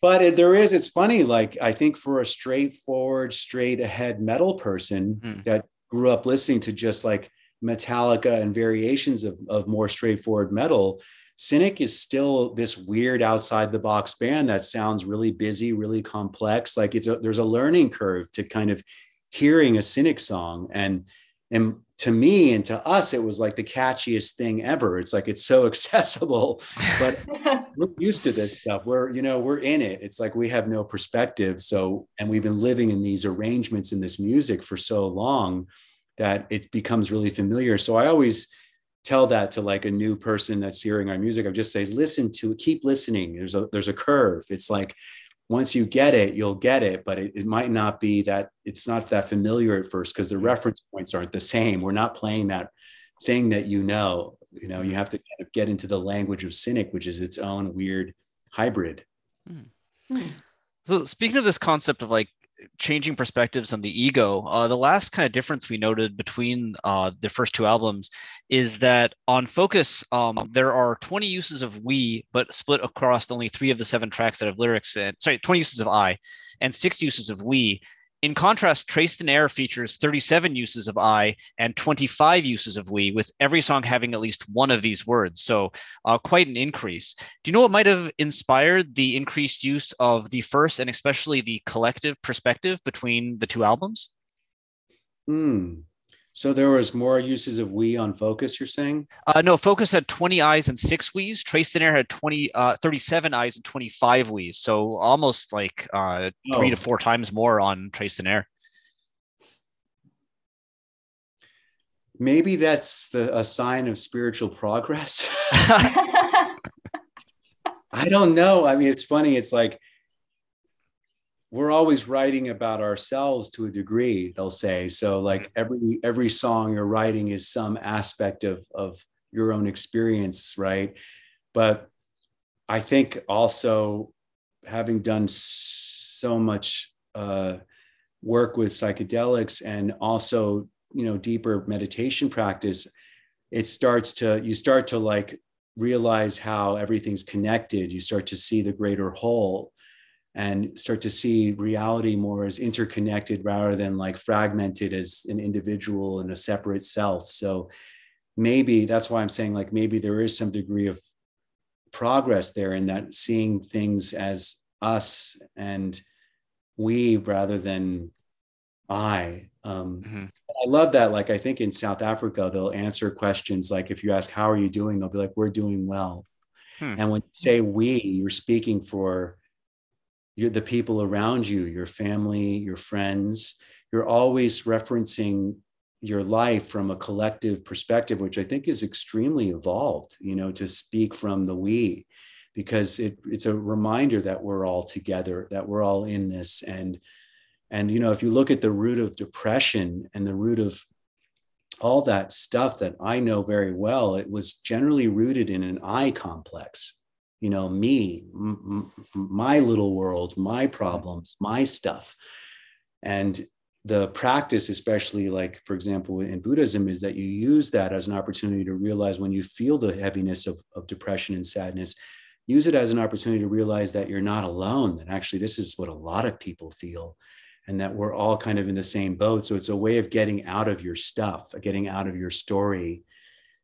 Speaker 3: but there is it's funny like i think for a straightforward straight ahead metal person mm. that grew up listening to just like metallica and variations of, of more straightforward metal cynic is still this weird outside the box band that sounds really busy really complex. Like it's a, there's a learning curve to kind of hearing a cynic song. And and to me and to us it was like the catchiest thing ever. It's like it's so accessible but we're used to this stuff. We're you know we're in it. It's like we have no perspective. So and we've been living in these arrangements in this music for so long that it becomes really familiar so i always tell that to like a new person that's hearing our music i just say listen to it keep listening there's a there's a curve it's like once you get it, you'll get it, but it, it might not be that it's not that familiar at first because the mm. reference points aren't the same. We're not playing that thing that you know. You know, you have to kind of get into the language of cynic, which is its own weird hybrid.
Speaker 2: Hmm. So speaking of this concept of like changing perspectives on the ego. Uh, the last kind of difference we noted between uh, the first two albums is that on Focus, um, there are 20 uses of we, but split across only three of the seven tracks that have lyrics. And, sorry, 20 uses of I, and six uses of we. In contrast, Traced in Air features 37 uses of I and 25 uses of we, with every song having at least one of these words. So, uh, quite an increase. Do you know what might have inspired the increased use of the first and especially the collective perspective between the two albums?
Speaker 3: Hmm. So there was more uses of we on Focus, you're saying?
Speaker 2: Uh, no, Focus had 20 eyes and six we's. Traced in Air had 20, uh, 37 eyes and 25 we's. So almost like uh, three oh. to four times more on Traced in Air.
Speaker 3: Maybe that's the, a sign of spiritual progress. I don't know. I mean, it's funny. It's like we're always writing about ourselves to a degree they'll say. So like mm-hmm. every every song you're writing is some aspect of of your own experience right? But i think also having done so much uh, work with psychedelics and also you know deeper meditation practice it starts to you start to like realize how everything's connected. You start to see the greater whole and start to see reality more as interconnected rather than like fragmented as an individual and a separate self. So maybe that's why I'm saying like maybe there is some degree of progress there in that seeing things as us and we rather than I. Um, mm-hmm. I love that. Like I think in South Africa, they'll answer questions like if you ask how are you doing, they'll be like we're doing well. Hmm. And when you say we, you're speaking for you're the people around you, your family, your friends. You're always referencing your life from a collective perspective, which I think is extremely evolved, you know, to speak from the we, because it, it's a reminder that we're all together, that we're all in this. And And, you know, if you look at the root of depression and the root of all that stuff that I know very well, it was generally rooted in an I complex. You know, me, m- my little world, my problems, my stuff. And the practice, especially like, for example, in Buddhism, is that you use that as an opportunity to realize when you feel the heaviness of, of depression and sadness, use it as an opportunity to realize that you're not alone, that actually this is what a lot of people feel and that we're all kind of in the same boat. So it's a way of getting out of your stuff, getting out of your story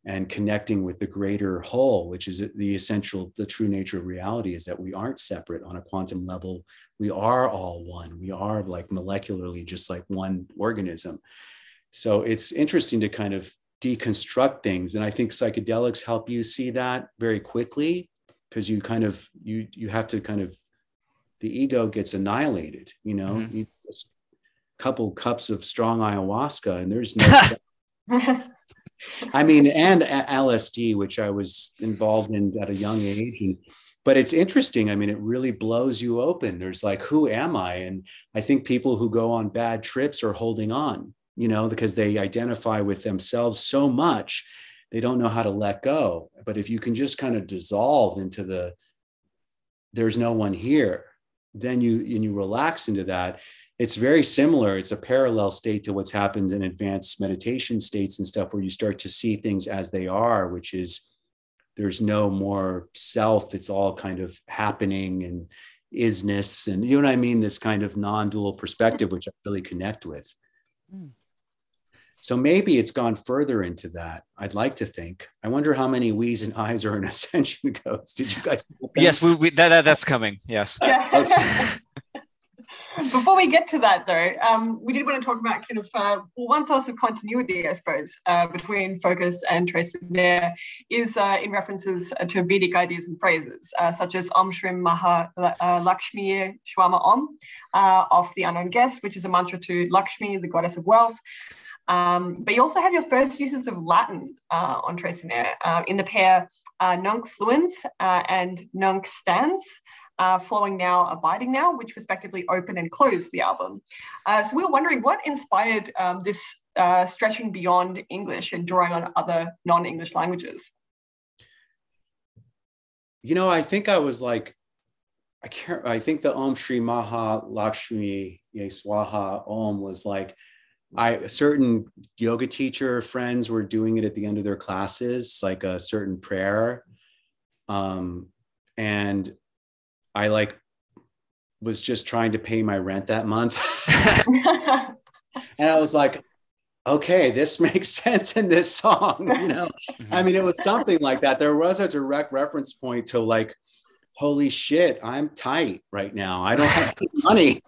Speaker 3: and connecting with the greater whole, which is the essential, the true nature of reality is that we aren't separate on a quantum level. We are all one. We are like molecularly just like one organism. So it's interesting to kind of deconstruct things. And I think psychedelics help you see that very quickly because you kind of you you have to kind of the ego gets annihilated you know mm-hmm. you, a couple cups of strong ayahuasca and there's no i mean and lsd which i was involved in at a young age. And but it's interesting. I mean it really blows you open. There's like who am i? And i think people who go on bad trips are holding on you know because they identify with themselves so much they don't know how to let go. But if you can just kind of dissolve into the there's no one here then you and you relax into that it's very similar it's a parallel state to what's happened in advanced meditation states and stuff where you start to see things as they are which is there's no more self it's all kind of happening and isness and you know what i mean this kind of non-dual perspective which i really connect with mm. So maybe it's gone further into that. I'd like to think. I wonder how many we's and eyes are in ascension codes. Did you guys?
Speaker 2: Yes, we, we that, that, that's coming. Yes. Yeah.
Speaker 4: Before we get to that, though, um, we did want to talk about kind of uh, one source of continuity, I suppose, uh, between focus and Traced in Air is uh, in references to Vedic ideas and phrases, uh, such as Om Shrim Maha uh, Lakshmi Shwama Om uh, of the unknown guest, which is a mantra to Lakshmi, the goddess of wealth. Um, but you also have your first uses of Latin uh, on Traced in Air uh, in the pair uh, Nunc Fluens uh, and Nunc Stans. Uh, flowing now, abiding now, which respectively open and close the album. Uh, so we were wondering what inspired um, this uh, stretching beyond English and drawing on other non-English languages.
Speaker 3: You know, I think I was like, I can't. I think the Om Shri Maha Lakshmi Swaha Om was like I certain yoga teacher friends were doing it at the end of their classes, like a certain prayer. Um, and I like was just trying to pay my rent that month. and I was like, okay, this makes sense in this song. You know, I mean, it was something like that. There was a direct reference point to like, holy shit, I'm tight right now. I don't have money.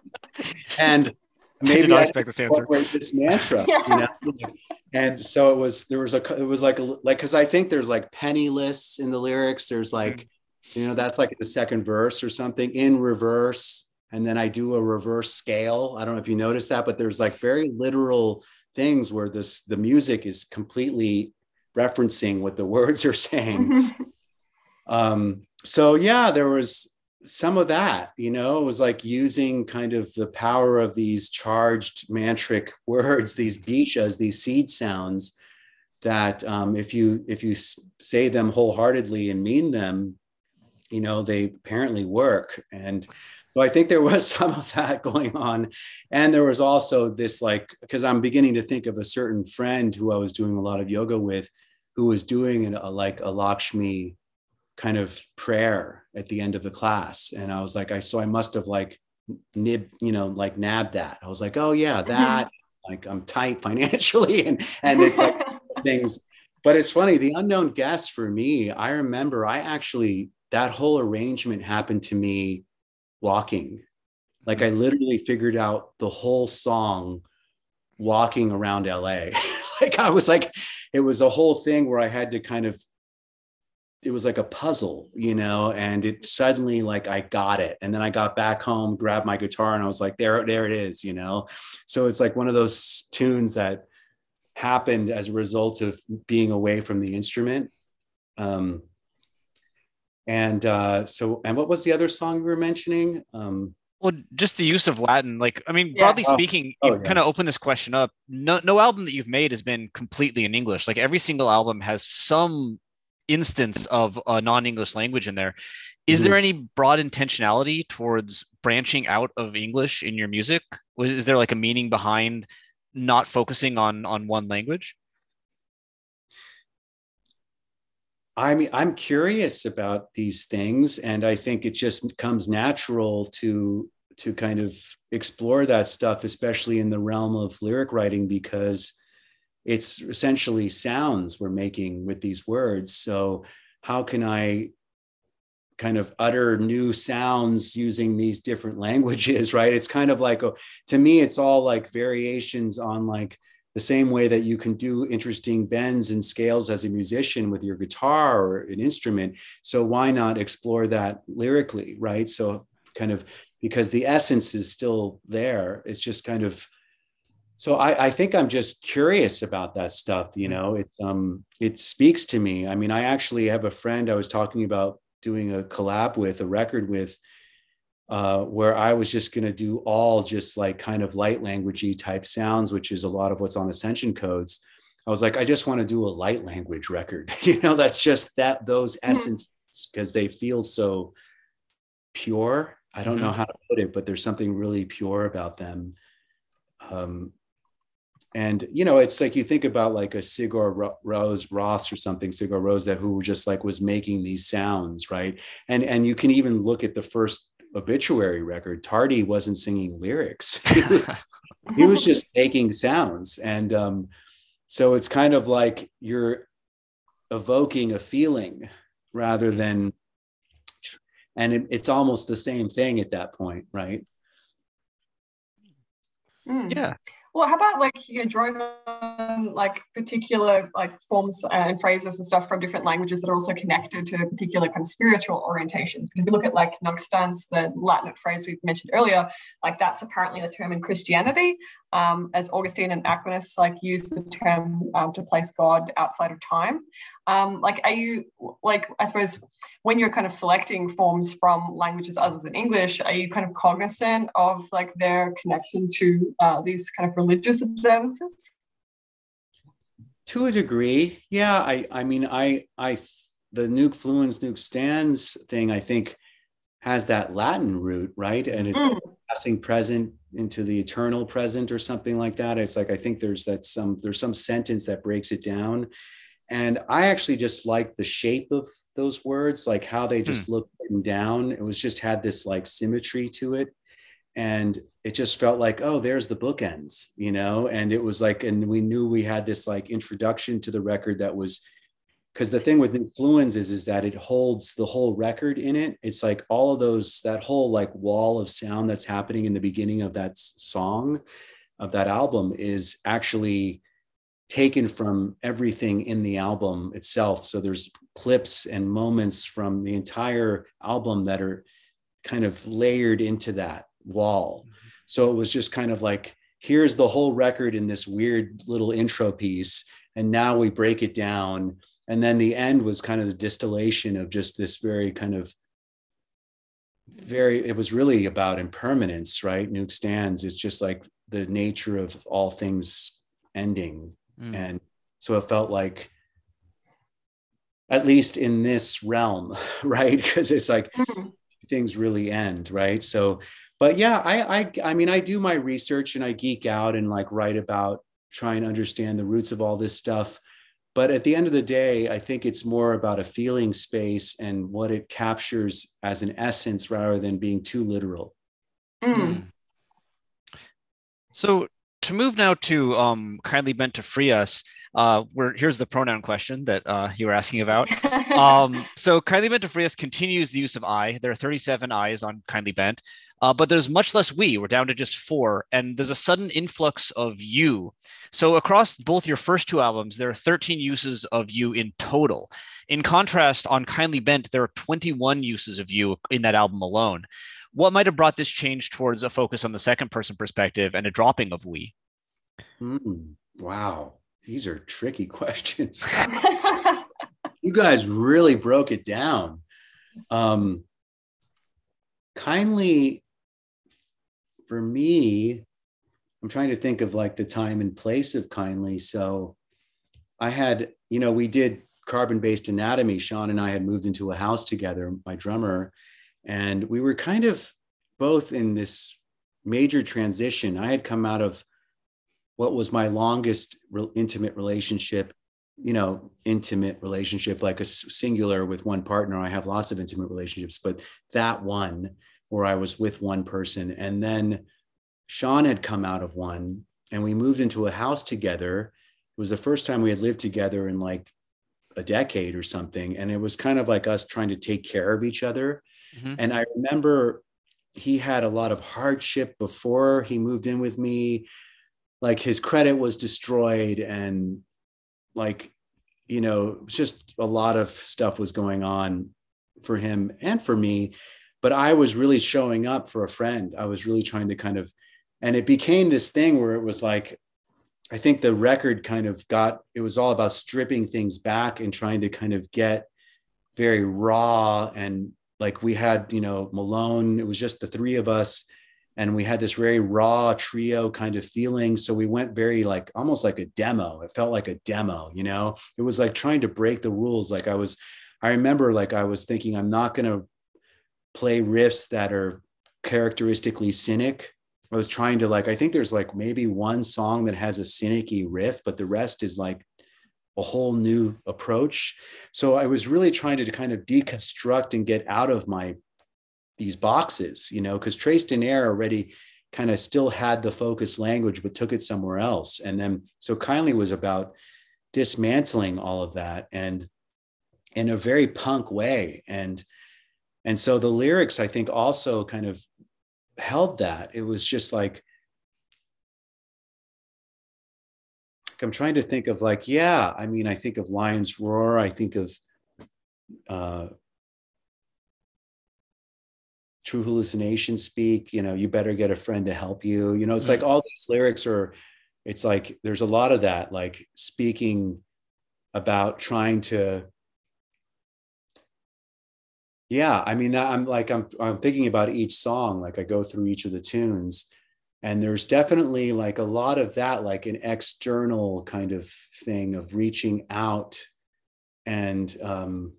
Speaker 3: And maybe I did not I expect this answer. This mantra, yeah. you know? and so it was. There was a. It was like like because I think there's like penniless in the lyrics. There's like, mm-hmm. You know, that's like the second verse or something in reverse, and then I do a reverse scale. I don't know if you noticed that, but there's like very literal things where this the music is completely referencing what the words are saying. Mm-hmm. um, so yeah, there was some of that you know it was like using kind of the power of these charged mantric words these bijas these seed sounds that um, if you if you say them wholeheartedly and mean them you know they apparently work. And so i think there was some of that going on. And there was also this like because i'm beginning to think of a certain friend who i was doing a lot of yoga with who was doing a, like a lakshmi kind of prayer at the end of the class. And i was like i so i must have like nib you know like nabbed that. I was like oh yeah mm-hmm. that like i'm tight financially. And and it's like things. But it's funny the unknown guest for me i remember i actually that whole arrangement happened to me walking like i literally figured out the whole song walking around la like i was like it was a whole thing where i had to kind of it was like a puzzle, you know, and it suddenly like I got it. And then I got back home, grabbed my guitar, and I was like, there, there it is, you know. So it's like one of those tunes that happened as a result of being away from the instrument. Um, and uh, so, and what was the other song you were mentioning? Um,
Speaker 2: Well, just the use of Latin, like I mean, broadly
Speaker 3: Oh.
Speaker 2: speaking,
Speaker 3: Oh,
Speaker 2: you
Speaker 3: yeah.
Speaker 2: kind of open this question up. No, no album that you've made has been completely in English. Like every single album has some instance of a non-English language in there. Is
Speaker 3: Mhm.
Speaker 2: there any broad intentionality towards branching out of English in your music? Was is there like a meaning behind not focusing on on one language?
Speaker 3: I mean, I'm curious about these things, and I think it just comes natural to to kind of explore that stuff, especially in the realm of lyric writing, because it's essentially sounds we're making with these words. So, how can I kind of utter new sounds using these different languages? Right? It's kind of like, a, to me, it's all like variations on like the same way that you can do interesting bends and scales as a musician with your guitar or an instrument. So why not explore that lyrically, right? So kind of because the essence is still there. It's just kind of so I, I think I'm just curious about that stuff. You know, it um it speaks to me. I mean, I actually have a friend I was talking about doing a collab with, a record with, uh, where I was just going to do all just like kind of light languagey type sounds, which is a lot of what's on Ascension codes. I was like, I just want to do a light language record. you know, that's just that those
Speaker 4: Mhm.
Speaker 3: essence because they feel so pure. I don't know
Speaker 2: Mhm.
Speaker 3: how to put it, but there's something really pure about them. Um, and you know, it's like you think about like a Sigur Ro- Rose Ross or something, Sigur Rós that who just like was making these sounds, right? And and you can even look at the first obituary record. Tardy wasn't singing lyrics; he was just making sounds, and um, so it's kind of like you're evoking a feeling rather than, and it, it's almost the same thing at that point, right?
Speaker 4: Mm.
Speaker 2: yeah.
Speaker 4: Well, how about like you know, drawing like particular like forms and phrases and stuff from different languages that are also connected to particular kind of spiritual orientations? Because if you look at like nunc stans, the Latin phrase we've mentioned earlier, like that's apparently a term in Christianity, um, as Augustine and Aquinas like use the term um, to place God outside of time. Um, like, are you like I suppose when you're kind of selecting forms from languages other than English, are you kind of cognizant of like their connection to uh, these kind of religious observances?
Speaker 3: to a degree yeah i i mean i i the nunc fluens nunc stans thing i think has that latin root right and it's
Speaker 4: Mm.
Speaker 3: passing present into the eternal present or something like that. It's like i think there's that some there's some sentence that breaks it down. And i actually just like the shape of those words like how they just hmm. look written down. It was just had this like symmetry to it. And it just felt like oh there's the bookends you know? And it was like and we knew we had this like introduction to the record that was because the thing with influence is is that it holds the whole record in it. It's like all of those that whole like wall of sound that's happening in the beginning of that song of that album is actually taken from everything in the album itself. So there's clips and moments from the entire album that are kind of layered into that wall. Mm-hmm. So it was just kind of like here's the whole record in this weird little intro piece and now we break it down and then the end was kind of the distillation of just this very kind of very it was really about impermanence right? Nunc Stans is just like the nature of all things ending.
Speaker 2: Mm.
Speaker 3: and so it felt like at least in this realm right? Because it's like
Speaker 4: Mm.
Speaker 3: things really end right? So but yeah I, I i mean i do my research and i geek out and like write about try and understand the roots of all this stuff but at the end of the day i think it's more about a feeling space and what it captures as an essence rather than being too literal
Speaker 4: Mm.
Speaker 2: So to move now to um, kindly bent to free us, uh, where here's the pronoun question that uh, you were asking about. um, so kindly bent to free us continues the use of I. There are 37 I's on kindly bent, uh, but there's much less we. We're down to just four, and there's a sudden influx of you. So across both your first two albums, there are 13 uses of you in total. In contrast, on kindly bent, there are 21 uses of you in that album alone. What might have brought this change towards a focus on the second person perspective and a dropping of we?
Speaker 3: Mm, wow these are tricky questions you guys really broke it down um kindly for me, I'm trying to think of like the time and place of kindly. So I had, you know, we did carbon based anatomy. Sean and I had moved into a house together, my drummer, and we were kind of both in this major transition. I had come out of what was my longest re- intimate relationship, you know, intimate relationship, like a singular with one partner. I have lots of intimate relationships, but that one where I was with one person. And then Sean had come out of one and we moved into a house together. It was the first time we had lived together in like a decade or something. And it was kind of like us trying to take care of each other. Mm-hmm. And I remember he had a lot of hardship before he moved in with me. Like his credit was destroyed and like, you know, just a lot of stuff was going on for him and for me but I was really showing up for a friend. I was really trying to kind of, and it became this thing where it was like, I think the record kind of got, it was all about stripping things back and trying to kind of get very raw. And like we had, you know, Malone, it was just the three of us. And we had this very raw trio kind of feeling. So we went very like almost like a demo. It felt like a demo, you know? It was like trying to break the rules. Like I was, I remember like I was thinking, I'm not going to play riffs that are characteristically cynic. I was trying to like, I think there's like maybe one song that has a cynicky riff, but the rest is like a whole new approach. So I was really trying to kind of deconstruct and get out of my these boxes, you know, because Traced in Air already kind of still had the focus language, but took it somewhere else. And then so kindly was about dismantling all of that and in a very punk way. And and so the lyrics i think also kind of held that it was just like i'm trying to think of like yeah i mean i think of lions roar i think of uh true hallucination speak you know you better get a friend to help you you know it's like all these lyrics are it's like there's a lot of that like speaking about trying to yeah i mean i'm like i'm i'm thinking about each song like i go through each of the tunes and there's definitely like a lot of that like an external kind of thing of reaching out and um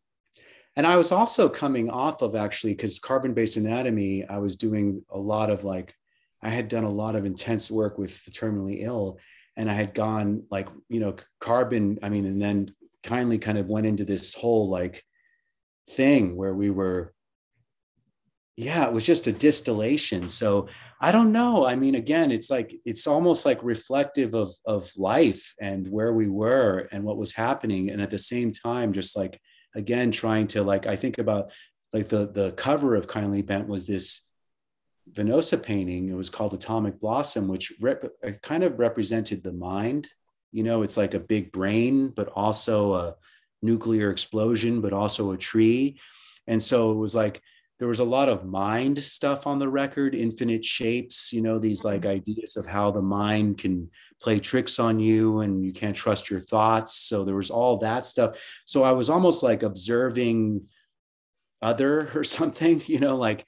Speaker 3: and i was also coming off of actually because carbon based anatomy i was doing a lot of like i had done a lot of intense work with the terminally ill and i had gone like you know carbon i mean and then kindly kind of went into this whole like thing where we were yeah it was just a distillation. So i don't know. I mean again it's like it's almost like reflective of of life and where we were and what was happening. And at the same time just like again trying to like i think about like the the cover of kindly bent was this venosa painting. It was called atomic blossom which rep- kind of represented the mind. You know it's like a big brain but also a nuclear explosion, but also a tree. And so it was like there was a lot of mind stuff on the record, infinite shapes, you know, these like mm-hmm. ideas of how the mind can play tricks on you and you can't trust your thoughts. So there was all that stuff. So I was almost like observing other or something, you know, like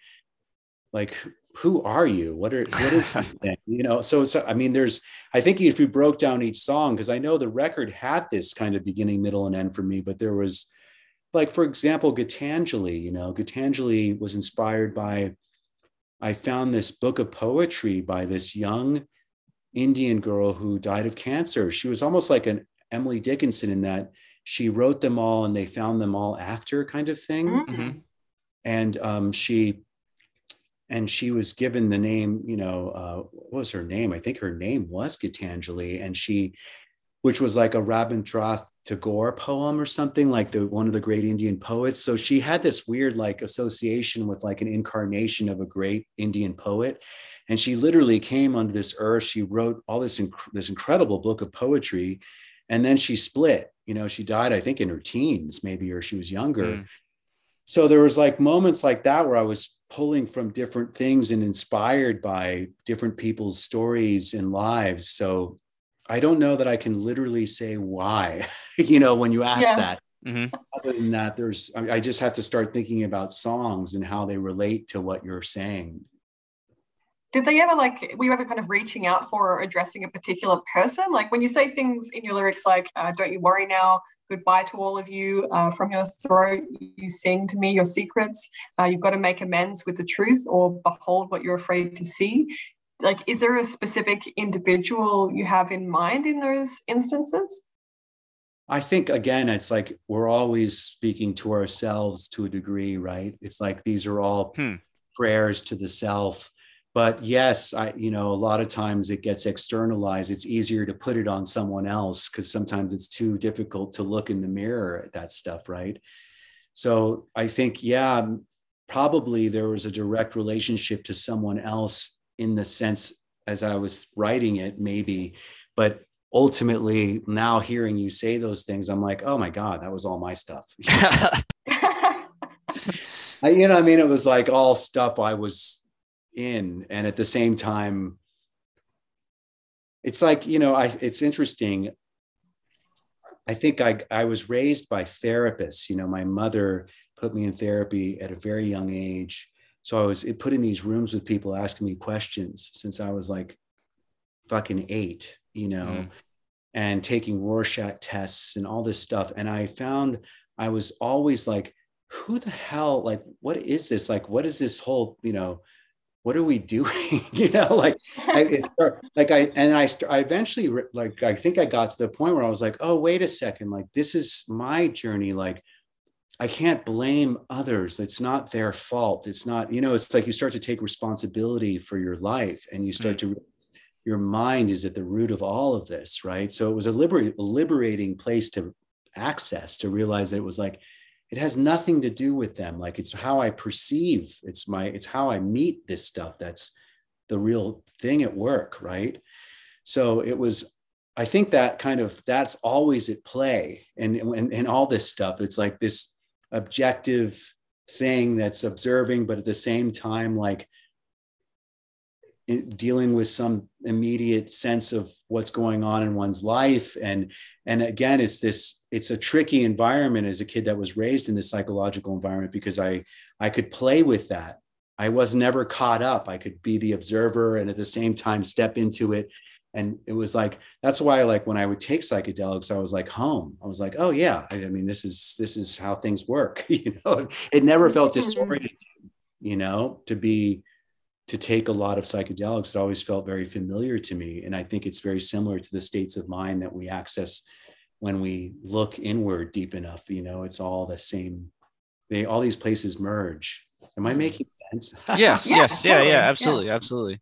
Speaker 3: like who are you? What are what is you know? So so I mean, there's I think if you broke down each song, because I know the record had this kind of beginning, middle, and end for me, but there was like for example, Gitanjali. You know, Gitanjali was inspired by. I found this book of poetry by this young Indian girl who died of cancer. She was almost like an Emily Dickinson in that she wrote them all and they found them all after kind of thing. Mm-hmm. And um, she and she was given the name, you know, uh, what was her name? I think her name was Gitanjali, and she, which was like a Rabindranath Tagore poem or something like the one of the great Indian poets. So she had this weird like association with like an incarnation of a great Indian poet, and she literally came onto this earth. She wrote all this inc- this incredible book of poetry, and then she split. You know, she died I think in her teens maybe, or she was younger. Mm. So there was like moments like that where I was pulling from different things and inspired by different people's stories and lives. So I don't know that I can literally say why, you know, when you ask yeah. that. Mm-hmm. Other than that, there's, I just have to start thinking about songs and how they relate to what you're saying.
Speaker 4: did they ever like were you ever kind of reaching out for or addressing a particular person like when you say things in your lyrics like uh, don't you worry now goodbye to all of you uh, from your throat you sing to me your secrets uh, you've got to make amends with the truth or behold what you're afraid to see like is there a specific individual you have in mind in those instances
Speaker 3: I think again, it's like we're always speaking to ourselves to a degree, right? It's like these are all hmm. prayers to the self. But yes, I, you know, a lot of times it gets externalized. It's easier to put it on someone else because sometimes it's too difficult to look in the mirror at that stuff, right? So I think, yeah, probably there was a direct relationship to someone else in the sense as I was writing it, maybe. But ultimately now hearing you say those things i'm like oh my god that was all my stuff. I, you know i mean? It was like all stuff i was in and at the same time it's like you know i it's interesting. I think i i was raised by therapists. You know my mother put me in therapy at a very young age so i was put in these rooms with people asking me questions since i was like fucking eight you know, mm. and taking Rorschach tests and all this stuff. And I found I was always like, who the hell, like, what is this? Like, what is this whole, you know, what are we doing? you know, like, I, it's like I, and I, I eventually, like, I think I got to the point where I was like, oh, wait a second, like, this is my journey. Like, I can't blame others. It's not their fault. It's not, you know, it's like you start to take responsibility for your life and you start mm-hmm. to your mind is at the root of all of this, right? So it was a, liber- liberating place to access to realize that it was like it has nothing to do with them. Like it's how I perceive. It's my it's how I meet this stuff. That's the real thing at work, right? So it was. I think that kind of that's always at play, and and, and all this stuff. It's like this objective thing that's observing, but at the same time, like dealing with some immediate sense of what's going on in one's life. And and again it's this it's a tricky environment as a kid that was raised in this psychological environment because i i could play with that. I was never caught up. I could be the observer and at the same time step into it and it was like that's why like when i would take psychedelics i was like home i was like oh yeah i, I mean this is this is how things work you know it never felt disorienting you know to be to take a lot of psychedelics, it always felt very familiar to me. And I think it's very similar to the states of mind that we access when we look inward deep enough. You know, it's all the same. They all these places merge. Am I mm-hmm. making sense?
Speaker 2: yes, yes, yeah, yeah, absolutely, yeah. absolutely.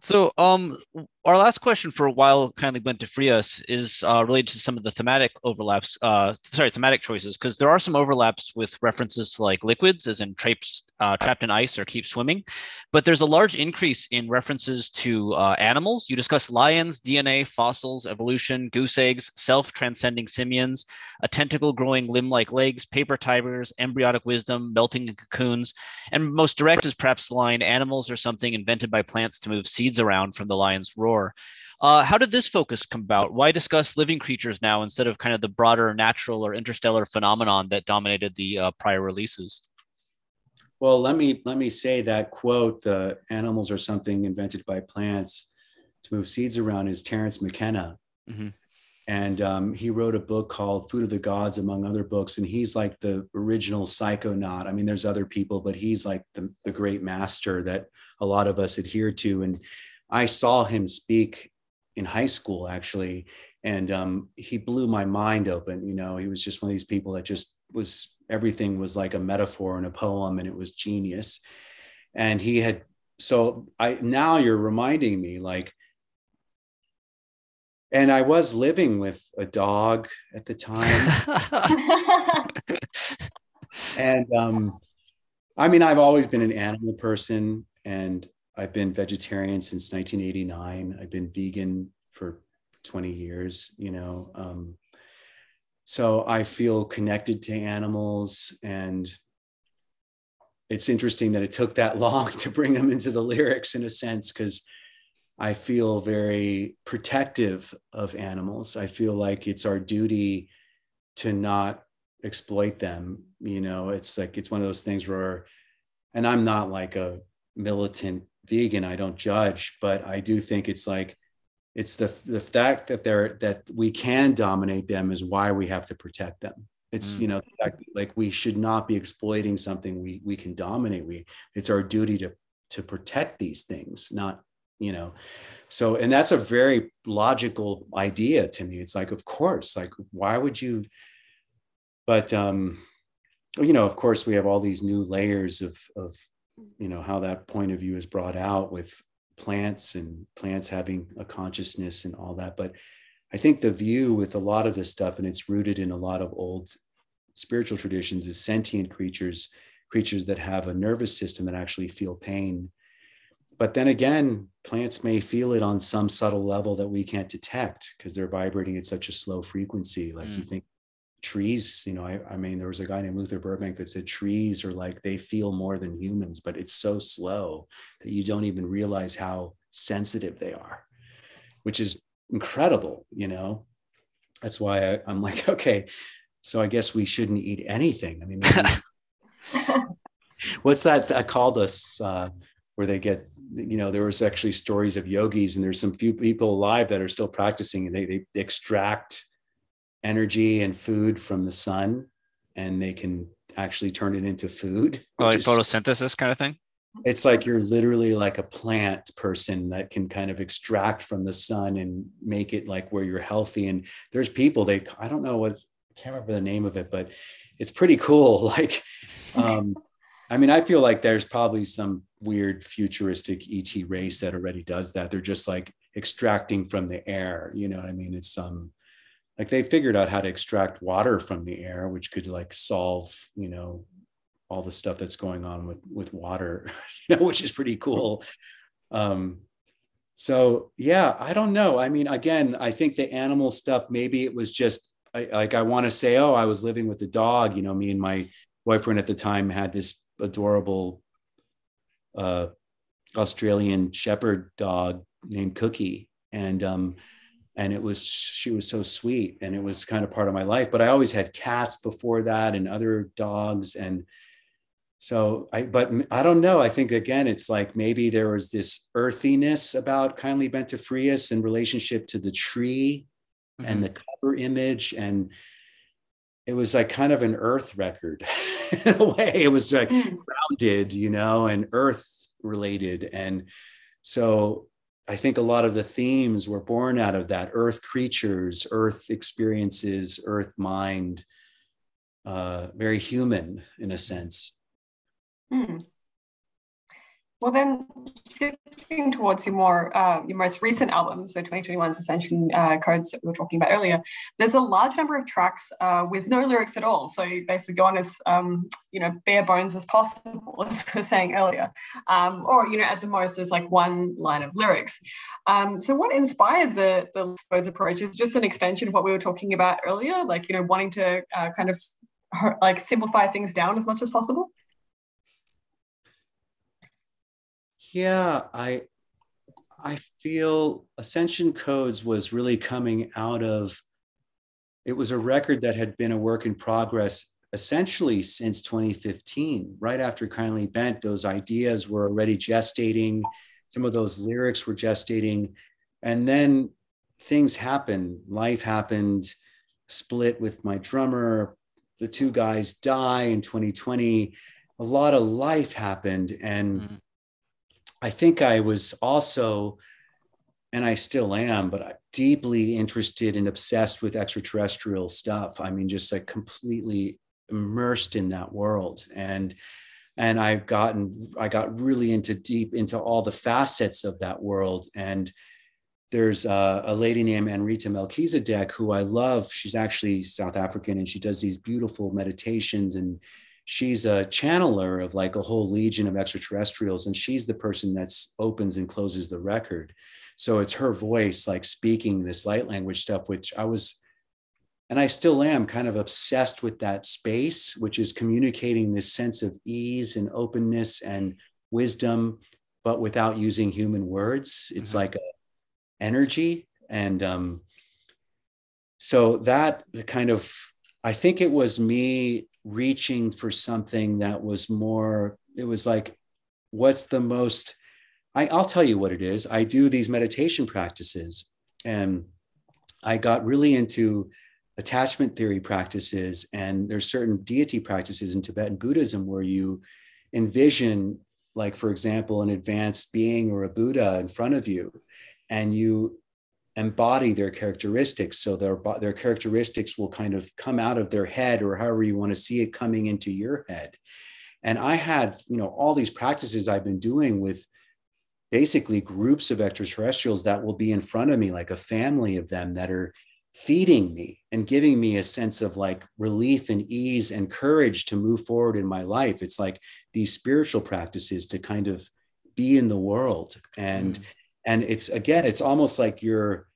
Speaker 2: So, um, our last question for a while Kindly Bent to Free Us is uh, related to some of the thematic overlaps, uh, sorry, thematic choices, because there are some overlaps with references to like liquids, as in traps, uh, trapped in ice or keep swimming. But there's a large increase in references to uh, animals. You discuss lions, DNA, fossils, evolution, goose eggs, self transcending simians, a tentacle growing limb like legs, paper tigers, embryonic wisdom, melting in cocoons. And most direct is perhaps the line animals are something invented by plants to move seeds around from the lion's roar uh, how did this focus come about? Why discuss living creatures now instead of kind of the broader natural or interstellar phenomenon that dominated the uh, prior releases?
Speaker 3: Well, let me let me say that quote: "The animals are something invented by plants to move seeds around." Is Terence McKenna, mm-hmm. and um, he wrote a book called "Food of the Gods," among other books. And he's like the original psychonaut. I mean, there's other people, but he's like the, the great master that a lot of us adhere to. And I saw him speak in high school actually, and um, he blew my mind open. You know, he was just one of these people that just was everything was like a metaphor and a poem, and it was genius. And he had so I now you're reminding me like and I was living with a dog at the time. and um, I mean, I've always been an animal person, and I've been vegetarian since 1989. I've been vegan for 20 years, you know. Um, so I feel connected to animals. And it's interesting that it took that long to bring them into the lyrics in a sense, because I feel very protective of animals. I feel like it's our duty to not exploit them. You know, it's like it's one of those things where, and I'm not like a militant vegan, I don't judge, but I do think it's like it's the the fact that they're that we can dominate them is why we have to protect them. It's mm. you know like we should not be exploiting something we we can dominate. We it's our duty to to protect these things, not you know. So and that's a very logical idea to me. It's like of course, like why would you? But um, you know, of course, we have all these new layers of of you know how that point of view is brought out with plants and plants having a consciousness and all that. But i think the view with a lot of this stuff and it's rooted in a lot of old spiritual traditions is sentient creatures creatures that have a nervous system and actually feel pain. But then again plants may feel it on some subtle level that we can't detect because they're vibrating at such a slow frequency. Like mm. you think trees you know I, I mean there was a guy named luther burbank that said trees are like they feel more than humans but it's so slow that you don't even realize how sensitive they are which is incredible you know? That's why I, i'm like okay so i guess we shouldn't eat anything. I mean what's that i called us uh, where they get you know there was actually stories of yogis and there's some few people alive that are still practicing and they, they extract energy and food from the sun and they can actually turn it into food.
Speaker 2: Oh, like is, photosynthesis kind of thing?
Speaker 3: It's like you're literally like a plant person that can kind of extract from the sun and make it like where you're healthy. And there's people they I don't know what I can't remember the name of it, but it's pretty cool. Like um I mean, I feel like there's probably some weird futuristic ET race that already does that. They're just like extracting from the air. You know what I mean? It's um like they figured out how to extract water from the air which could like solve you know all the stuff that's going on with with water you know which is pretty cool. Um so yeah i don't know. I mean again i think the animal stuff maybe it was just I, like i want to say oh i was living with a dog. You know me and my boyfriend at the time had this adorable uh australian shepherd dog named cookie. And um and it was she was so sweet and it was kind of part of my life but i always had cats before that and other dogs and so i but i don't know i think again it's like maybe there was this earthiness about kindly bent to free in relationship to the tree mm-hmm. and the cover image and it was like kind of an earth record in a way it was like mm. grounded you know and earth related and so I think a lot of the themes were born out of that earth creatures, earth experiences, earth mind, uh, very human in a sense.
Speaker 4: Hmm. Well, then shifting towards your more uh, your most recent albums, so 2021's Ascension uh, Codes that we were talking about earlier, there's a large number of tracks uh, with no lyrics at all. So you basically go on as um, you know bare bones as possible, as we were saying earlier, um, or you know at the most there's like one line of lyrics. Um, so what inspired the the Codes approach is just an extension of what we were talking about earlier, like you know wanting to uh, kind of like simplify things down as much as possible.
Speaker 3: Yeah, I I feel Ascension Codes was really coming out of it was a record that had been a work in progress essentially since 2015. Right after Kindly Bent, those ideas were already gestating. Some of those lyrics were gestating. And then things happened. Life happened, split with my drummer. The two guys die in 2020. A lot of life happened. And mm I think I was also, and I still am, but I'm deeply interested and obsessed with extraterrestrial stuff. I mean, just like completely immersed in that world. And and I've gotten, I got really into deep into all the facets of that world. And there's a, a lady named Amrita Melchizedek who I love. She's actually South African and she does these beautiful meditations and she's a channeler of like a whole legion of extraterrestrials and she's the person that's opens and closes the record so it's her voice like speaking this light language stuff which i was and i still am kind of obsessed with that space which is communicating this sense of ease and openness and wisdom but without using human words it's mm-hmm. like a energy and um so that kind of i think it was me reaching for something that was more it was like what's the most I, I'll tell you what it is. I do these meditation practices, and I got really into attachment theory practices, and there's certain deity practices in Tibetan Buddhism where you envision, like for example, an advanced being or a Buddha in front of you, and you embody their characteristics. So their their characteristics will kind of come out of their head, or however you want to see it coming into your head. And I had, you know, all these practices I've been doing with basically groups of extraterrestrials that will be in front of me, like a family of them that are feeding me and giving me a sense of like relief and ease and courage to move forward in my life. It's like these spiritual practices to kind of be in the world. And mm. and it's again, it's almost like you're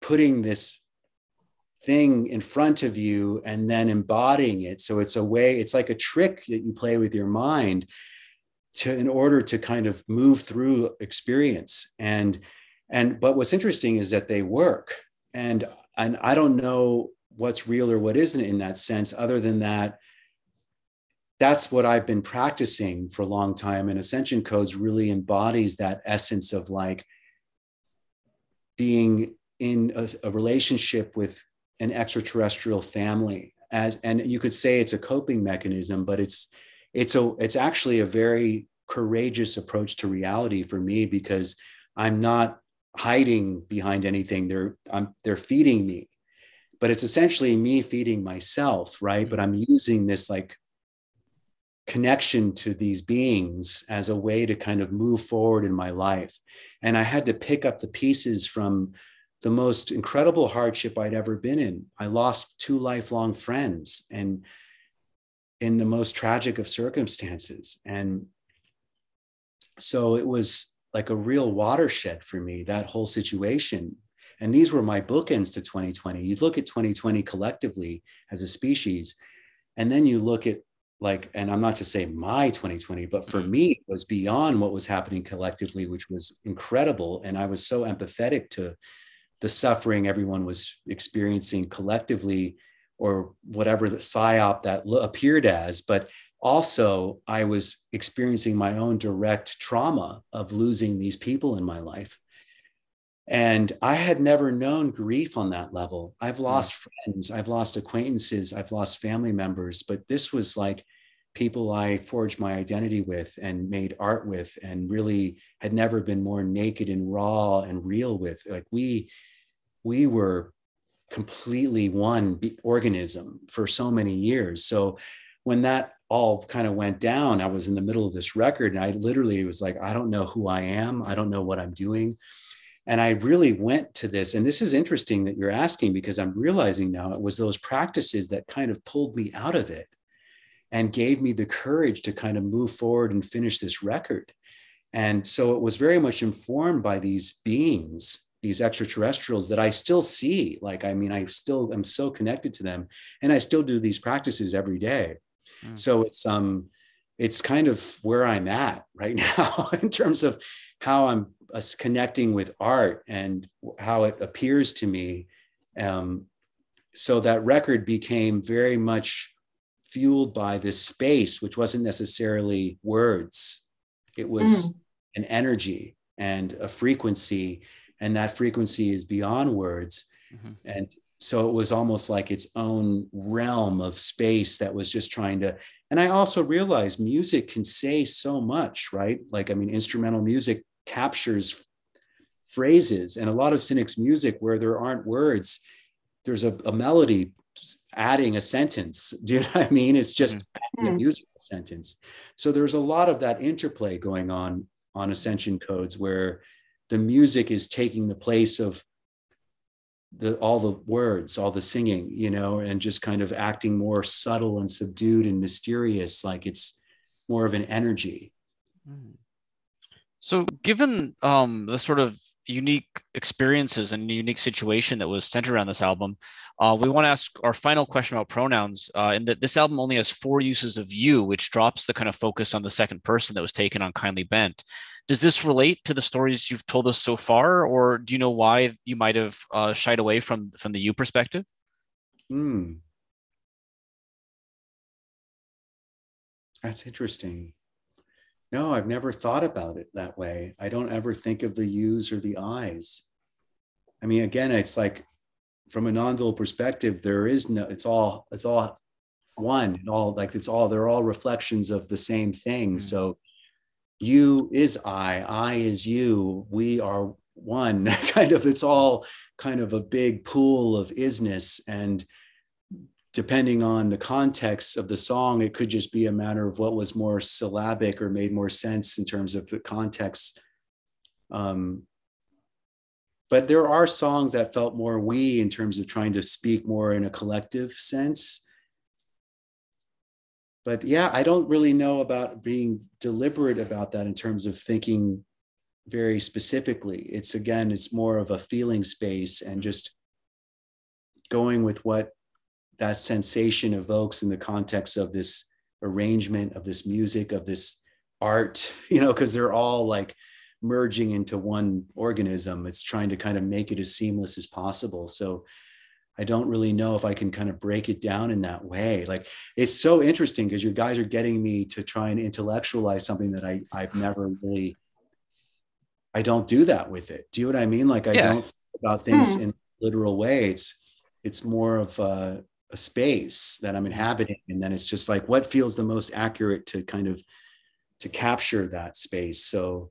Speaker 3: putting this thing in front of you and then embodying it. So it's a way, it's like a trick that you play with your mind to in order to kind of move through experience. And and but what's interesting is that they work. And and i don't know what's real or what isn't in that sense other than that that's what i've been practicing for a long time. And ascension codes really embodies that essence of like being in a, a relationship with an extraterrestrial family as and you could say it's a coping mechanism but it's it's a it's actually a very courageous approach to reality for me because I'm not hiding behind anything. They're I'm they're feeding me, but it's essentially me feeding myself, right? Mm-hmm. But I'm using this like connection to these beings as a way to kind of move forward in my life. And I had to pick up the pieces from the most incredible hardship I'd ever been in. I lost two lifelong friends and in the most tragic of circumstances. And so it was like a real watershed for me, that whole situation. And these were my bookends to 2020. You look at 2020 collectively as a species, and then you look at like, and I'm not to say my 2020, but for mm-hmm. me, it was beyond what was happening collectively, which was incredible. And I was so empathetic to the suffering everyone was experiencing collectively or whatever the psyop that appeared as. But also, I was experiencing my own direct trauma of losing these people in my life. And I had never known grief on that level. I've hmm. lost friends, I've lost acquaintances, I've lost family members, but this was like people I forged my identity with and made art with, and really had never been more naked and raw and real with. Like we, we were completely one organism for so many years. So when that all kind of went down, I was in the middle of this record and I literally was like, I don't know who I am. I don't know what I'm doing. And I really went to this. And this is interesting that you're asking because I'm realizing now it was those practices that kind of pulled me out of it and gave me the courage to kind of move forward and finish this record. And so it was very much informed by these beings these extraterrestrials that I still see. Like, I mean, I still am so connected to them and I still do these practices every day. Mm. So it's um it's kind of where I'm at right now in terms of how I'm uh, connecting with art and how it appears to me. Um, so that record became very much fueled by this space, which wasn't necessarily words. It was mm. an energy and a frequency and that frequency is beyond words. Mm-hmm. and so it was almost like its own realm of space that was just trying to and i also realized music can say so much right? Like i mean instrumental music captures phrases and a lot of cynics music where there aren't words there's a, a melody adding a sentence. Do you know what i mean? It's just mm-hmm. a musical sentence. So there's a lot of that interplay going on on ascension codes where the music is taking the place of the all the words all the singing you know and just kind of acting more subtle and subdued and mysterious like it's more of an energy
Speaker 2: hmm. so given um, the sort of unique experiences and unique situation that was centered around this album uh, we want to ask our final question about pronouns uh, in that this album only has four uses of you which drops the kind of focus on the second person that was taken on kindly bent does this relate to the stories you've told us so far, or do you know why you might have uh, shied away from from the you perspective?
Speaker 3: Hmm. That's interesting. No, I've never thought about it that way. I don't ever think of the U's or the I's. I mean, again, it's like from a non-dual perspective, there is no, it's all, it's all one, and all like it's all, they're all reflections of the same thing. Mm-hmm. So you is I, I is you, we are one kind of, it's all kind of a big pool of isness. And depending on the context of the song, it could just be a matter of what was more syllabic or made more sense in terms of the context. Um, but there are songs that felt more we in terms of trying to speak more in a collective sense. But yeah, I don't really know about being deliberate about that in terms of thinking very specifically. It's again, it's more of a feeling space and just going with what that sensation evokes in the context of this arrangement of this music of this art you know because they're all like merging into one organism it's trying to kind of make it as seamless as possible so i don't really know if i can kind of break it down in that way like it's so interesting because you guys are getting me to try and intellectualize something that i i've never really i don't do that with it do you know what i mean like i yeah. don't think about things hmm. in literal way it's it's more of a, a space that I'm inhabiting. And then it's just like what feels the most accurate to kind of to capture that space. So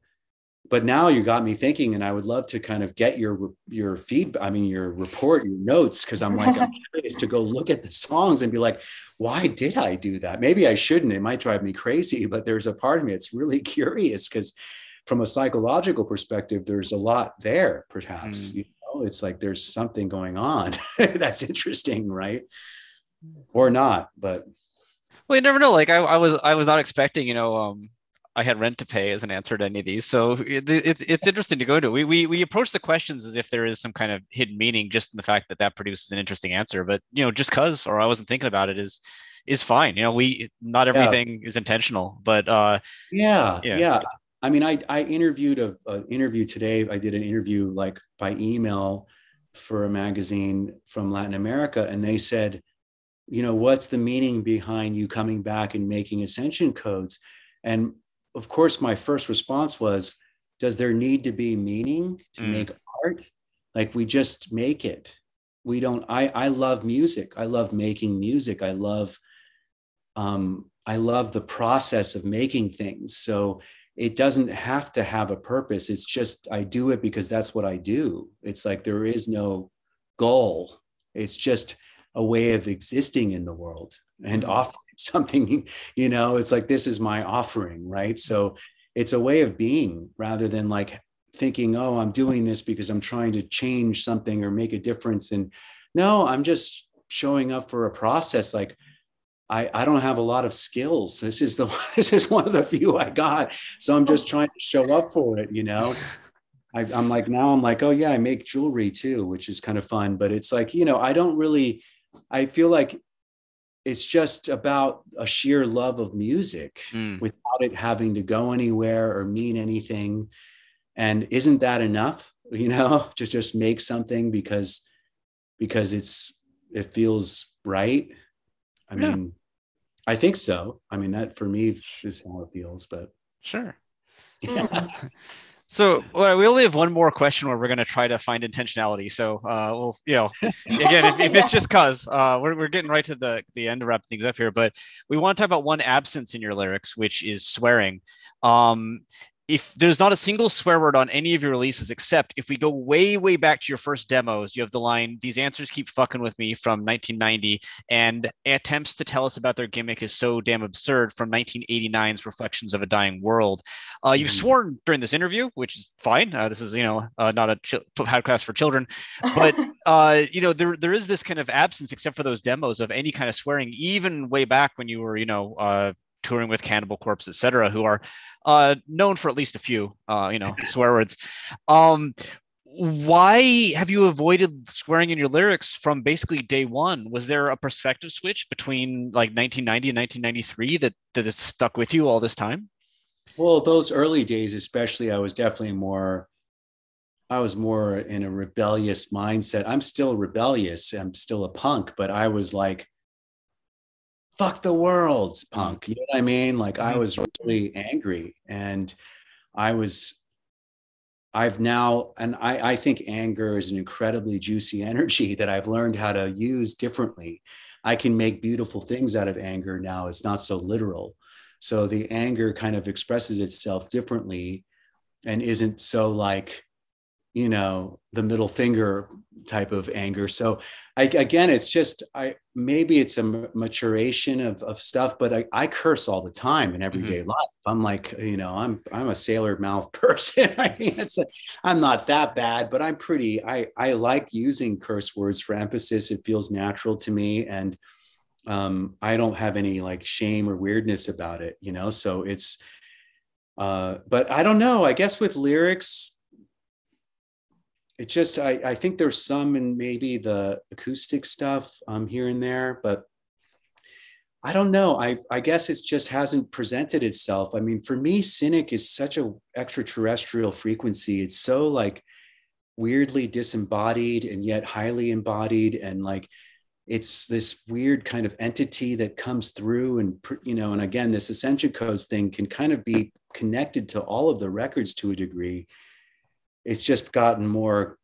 Speaker 3: but now you got me thinking and i would love to kind of get your your feedback i mean your report your notes because i'm like i'm curious to go look at the songs and be like why did i do that? Maybe i shouldn't it might drive me crazy but there's a part of me that's really curious because from a psychological perspective there's a lot there perhaps mm. you know? It's like there's something going on. That's interesting right? Or not but
Speaker 2: well you never know like I, I was i was not expecting you know um I had rent to pay as an answer to any of these. So it, it's it's interesting to go to. We, we we approach the questions as if there is some kind of hidden meaning, just in the fact that that produces an interesting answer. But you know, just cause or I wasn't thinking about it is is fine. You know, we not everything yeah. is intentional, but uh,
Speaker 3: yeah, yeah, yeah. I mean, I I interviewed a, a interview today. I did an interview like by email for a magazine from Latin America, and they said, you know, what's the meaning behind you coming back and making ascension codes? And of course, my first response was, does there need to be meaning to mm. make art? Like we just make it. We don't, I, I love music. I love making music. I love, um, I love the process of making things. So it doesn't have to have a purpose. It's just, I do it because that's what I do. It's like there is no goal. It's just a way of existing in the world and mm. offering something, you know, it's like, this is my offering, right? So mm-hmm. it's a way of being rather than like thinking, oh, I'm doing this because I'm trying to change something or make a difference. And no, I'm just showing up for a process. Like, I, I don't have a lot of skills. This is the this is one of the few I got. So I'm just oh. trying to show up for it, you know. I, I'm like now I'm like, oh yeah, I make jewelry too, which is kind of fun. But it's like, you know, I don't really I feel like it's just about a sheer love of music mm. without it having to go anywhere or mean anything and isn't that enough you know to just make something because because it's it feels right i yeah. mean i think so i mean that for me is how it feels but
Speaker 2: sure yeah. So well, we only have one more question where we're going to try to find intentionality. So uh, we'll, you know, again, if, if it's just cause uh, we're, we're getting right to the, the end of wrapping things up here, but we want to talk about one absence in your lyrics, which is swearing. Um, if there's not a single swear word on any of your releases, except if we go way, way back to your first demos, you have the line, These answers keep fucking with me from 1990, and attempts to tell us about their gimmick is so damn absurd from 1989's Reflections of a Dying World. Uh, you've mm-hmm. sworn during this interview, which is fine. Uh, this is, you know, uh, not a ch- podcast for children, but, uh, you know, there, there is this kind of absence, except for those demos, of any kind of swearing, even way back when you were, you know, uh, touring with Cannibal Corpse, etc., who are uh, known for at least a few, uh, you know, swear words. Um, why have you avoided swearing in your lyrics from basically day one? Was there a perspective switch between like 1990 and 1993 that that has stuck with you all this time?
Speaker 3: Well, those early days, especially, I was definitely more. I was more in a rebellious mindset. I'm still rebellious. I'm still a punk, but I was like, fuck the world punk. You know what I mean? Like I mm-hmm. was really angry. And I was, I've now, and I, I think anger is an incredibly juicy energy that I've learned how to use differently. I can make beautiful things out of anger now. It's not so literal. So the anger kind of expresses itself differently and isn't so like, you know, the middle finger type of anger. So I, again, it's just I maybe it's a maturation of, of stuff, but I, I curse all the time in everyday mm-hmm. life. I'm like, you know, I'm I'm a sailor mouth person. I mean, it's a, I'm not that bad, but I'm pretty. I I like using curse words for emphasis. It feels natural to me, and um, I don't have any like shame or weirdness about it. You know, so it's. Uh, but I don't know. I guess with lyrics, it just I, I think there's some in maybe the acoustic stuff um, here and there, but I don't know. I I guess it just hasn't presented itself. I mean, for me, cynic is such a extraterrestrial frequency. It's so like weirdly disembodied and yet highly embodied, and like it's this weird kind of entity that comes through and you know and again this ascension codes thing can kind of be connected to all of the records to a degree it's just gotten more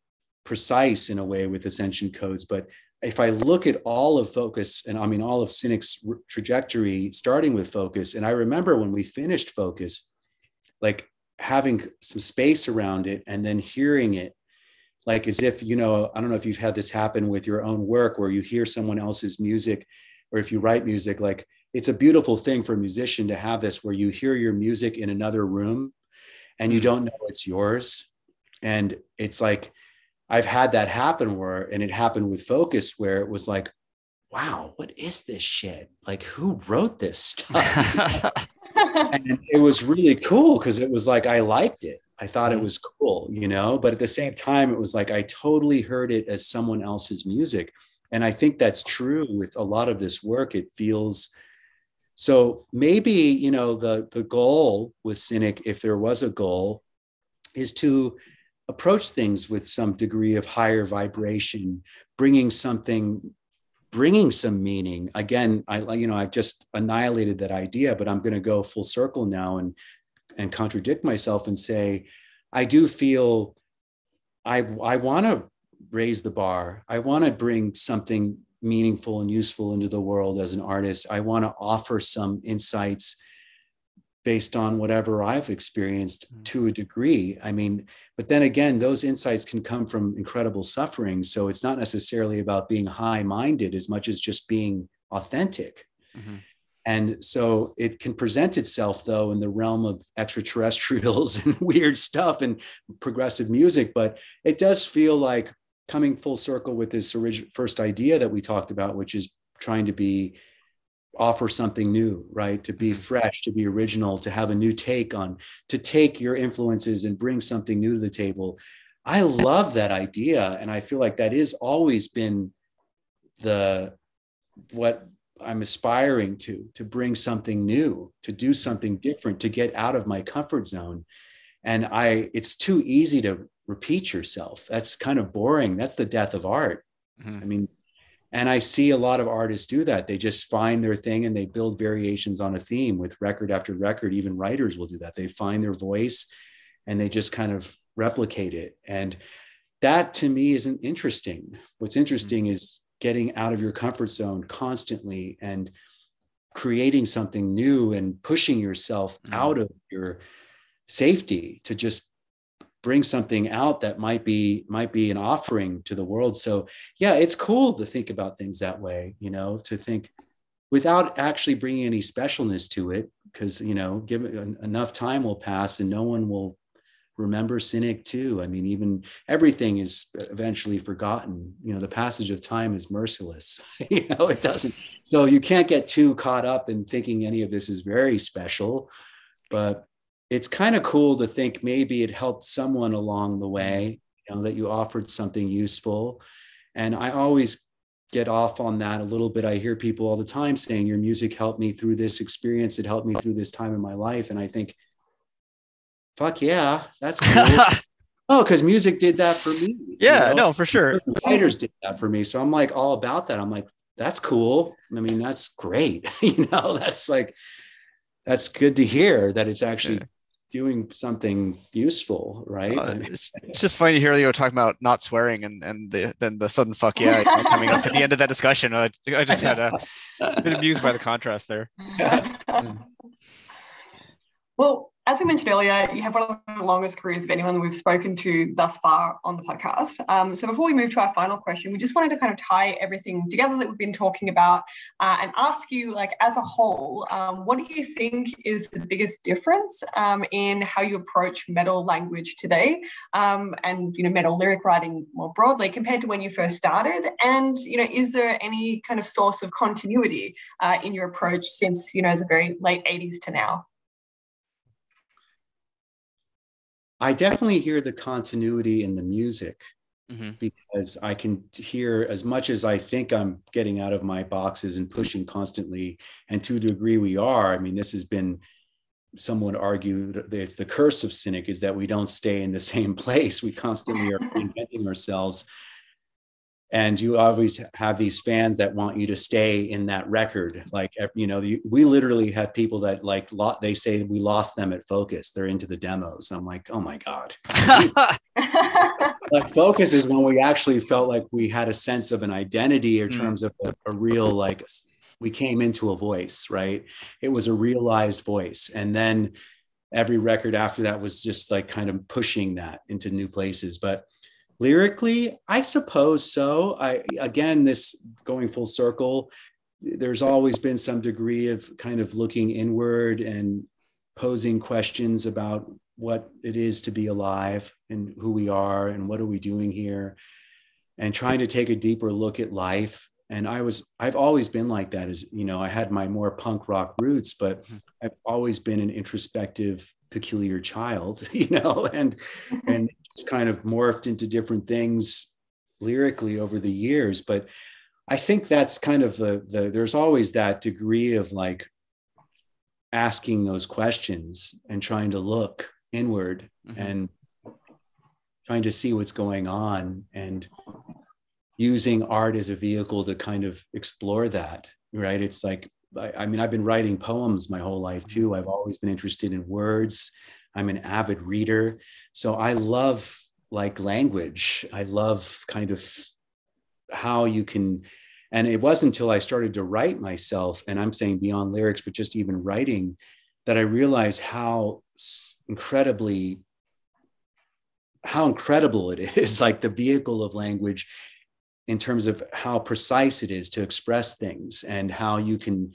Speaker 3: precise in a way with ascension codes but if i look at all of focus and i mean all of cynic's trajectory starting with focus and i remember when we finished focus like having some space around it and then hearing it like as if you know i don't know if you've had this happen with your own work where you hear someone else's music or if you write music like it's a beautiful thing for a musician to have this where you hear your music in another room and you mm. don't know it's yours and it's like i've had that happen where and it happened with focus where it was like wow what is this shit? Like who wrote this stuff? And it was really cool because it was like i liked it. I thought it mm-hmm. was cool you know? But at the same time it was like i totally heard it as someone else's music. And i think that's true with a lot of this work. It feels so maybe you know the the goal with cynic if there was a goal is to approach things with some degree of higher vibration, bringing something, bringing some meaning. Again, I you know I've just annihilated that idea, but I'm going to go full circle now and and contradict myself and say, I do feel I I want to raise the bar. I want to bring something meaningful and useful into the world as an artist. I want to offer some insights based on whatever I've experienced mm. to a degree. I mean, but then again, those insights can come from incredible suffering. So it's not necessarily about being high minded as much as just being authentic. Mm-hmm. And so it can present itself, though, in the realm of extraterrestrials and weird stuff and progressive music. But it does feel like coming full circle with this original first idea that we talked about, which is trying to be offer something new right? To be mm-hmm. fresh to be original to have a new take on to take your influences and bring something new to the table. I love that idea and i feel like that is always been the what i'm aspiring to to bring something new to do something different to get out of my comfort zone. And i it's too easy to repeat yourself. That's kind of boring. That's the death of art. Mm-hmm. i mean and I see a lot of artists do that. They just find their thing and they build variations on a theme with record after record. Even writers will do that. They find their voice and they just kind of replicate it. And that to me isn't interesting. What's interesting mm-hmm. is getting out of your comfort zone constantly and creating something new and pushing yourself mm-hmm. out of your safety to just bring something out that might be might be an offering to the world. So yeah it's cool to think about things that way you know to think without actually bringing any specialness to it because you know give it enough time will pass and no one will remember cynic too. I mean even everything is eventually forgotten. You know the passage of time is merciless you know it doesn't so you can't get too caught up in thinking any of this is very special. But it's kind of cool to think maybe it helped someone along the way, mm-hmm. you know, that you offered something useful. And I always get off on that a little bit. I hear people all the time saying, Your music helped me through this experience. It helped me through this time in my life. And I think, fuck yeah, that's cool. oh, because music did that for me.
Speaker 2: Yeah, you know? no, for sure.
Speaker 3: Writers did that for me. So I'm like all about that. I'm like, that's cool. I mean, that's great. you know, that's like, that's good to hear that it's actually yeah. Doing something useful, right? Uh,
Speaker 2: it's, it's, just funny to hear you talking about not swearing and and the, then the sudden fuck yeah coming up at the end of that discussion. I, I just had a bit amused by the contrast there.
Speaker 4: well, as we mentioned earlier, you have one of the longest careers of anyone we've spoken to thus far on the podcast. Um, so before we move to our final question, we just wanted to kind of tie everything together that we've been talking about uh, and ask you, like, as a whole, um, what do you think is the biggest difference um, in how you approach metal language today, um, and you know, metal lyric writing more broadly compared to when you first started? And you know, is there any kind of source of continuity uh, in your approach since you know the very late '80s to now?
Speaker 3: I definitely hear the continuity in the music mm-hmm. because I can hear as much as I think I'm getting out of my boxes and pushing constantly. And to a degree, we are. I mean, this has been, someone argued that it's the curse of cynic is that we don't stay in the same place. We constantly are reinventing ourselves and you always have these fans that want you to stay in that record like you know we literally have people that like they say we lost them at focus. They're into the demos. I'm like oh my god. Like focus is when we actually felt like we had a sense of an identity in mm. terms of a, a real like we came into a voice right? It was a realized voice. And then every record after that was just like kind of pushing that into new places. But lyrically i suppose so i again this going full circle there's always been some degree of kind of looking inward and posing questions about what it is to be alive and who we are and what are we doing here and trying to take a deeper look at life and i was i've always been like that as you know i had my more punk rock roots but mm-hmm. i've always been an introspective peculiar child you know and and it's kind of morphed into different things lyrically over the years but i think that's kind of the, the there's always that degree of like asking those questions and trying to look inward mm-hmm. and trying to see what's going on and using art as a vehicle to kind of explore that right? It's like I, I mean i've been writing poems my whole life too. I've always been interested in words I'm an avid reader. So I love like language. I love kind of how you can, and it wasn't until I started to write myself, and I'm saying beyond lyrics, but just even writing, that I realized how incredibly, how incredible it is, like the vehicle of language in terms of how precise it is to express things and how you can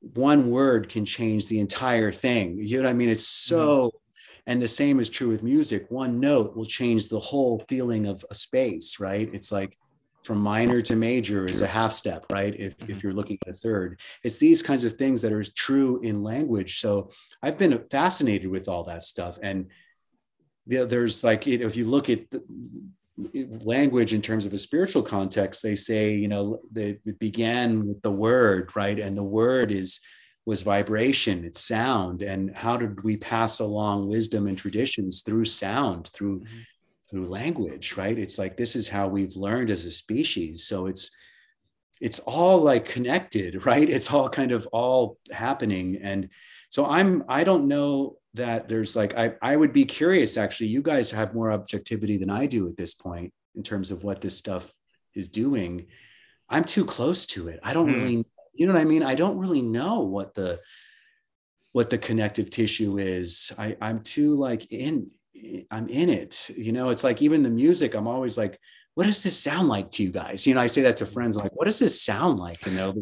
Speaker 3: one word can change the entire thing. You know what I mean? It's mm-hmm. so, and the same is true with music. One note will change the whole feeling of a space, right? It's like from minor to major is a half step, right? If, mm-hmm. if you're looking at a third, it's these kinds of things that are true in language. So I've been fascinated with all that stuff. And there's like, you know, if you look at the, language in terms of a spiritual context they say you know they, it began with the word right? And the word is was vibration it's sound. And how did we pass along wisdom and traditions through sound through mm-hmm. through language right? It's like this is how we've learned as a species. So it's it's all like connected right? It's all kind of all happening. And so i'm i don't know that there's like I, I would be curious actually you guys have more objectivity than i do at this point in terms of what this stuff is doing. I'm too close to it. I don't mm. really you know what i mean? I don't really know what the what the connective tissue is. I i'm too like in i'm in it you know? It's like even the music i'm always like what does this sound like to you guys? You know i say that to friends like what does this sound like? You know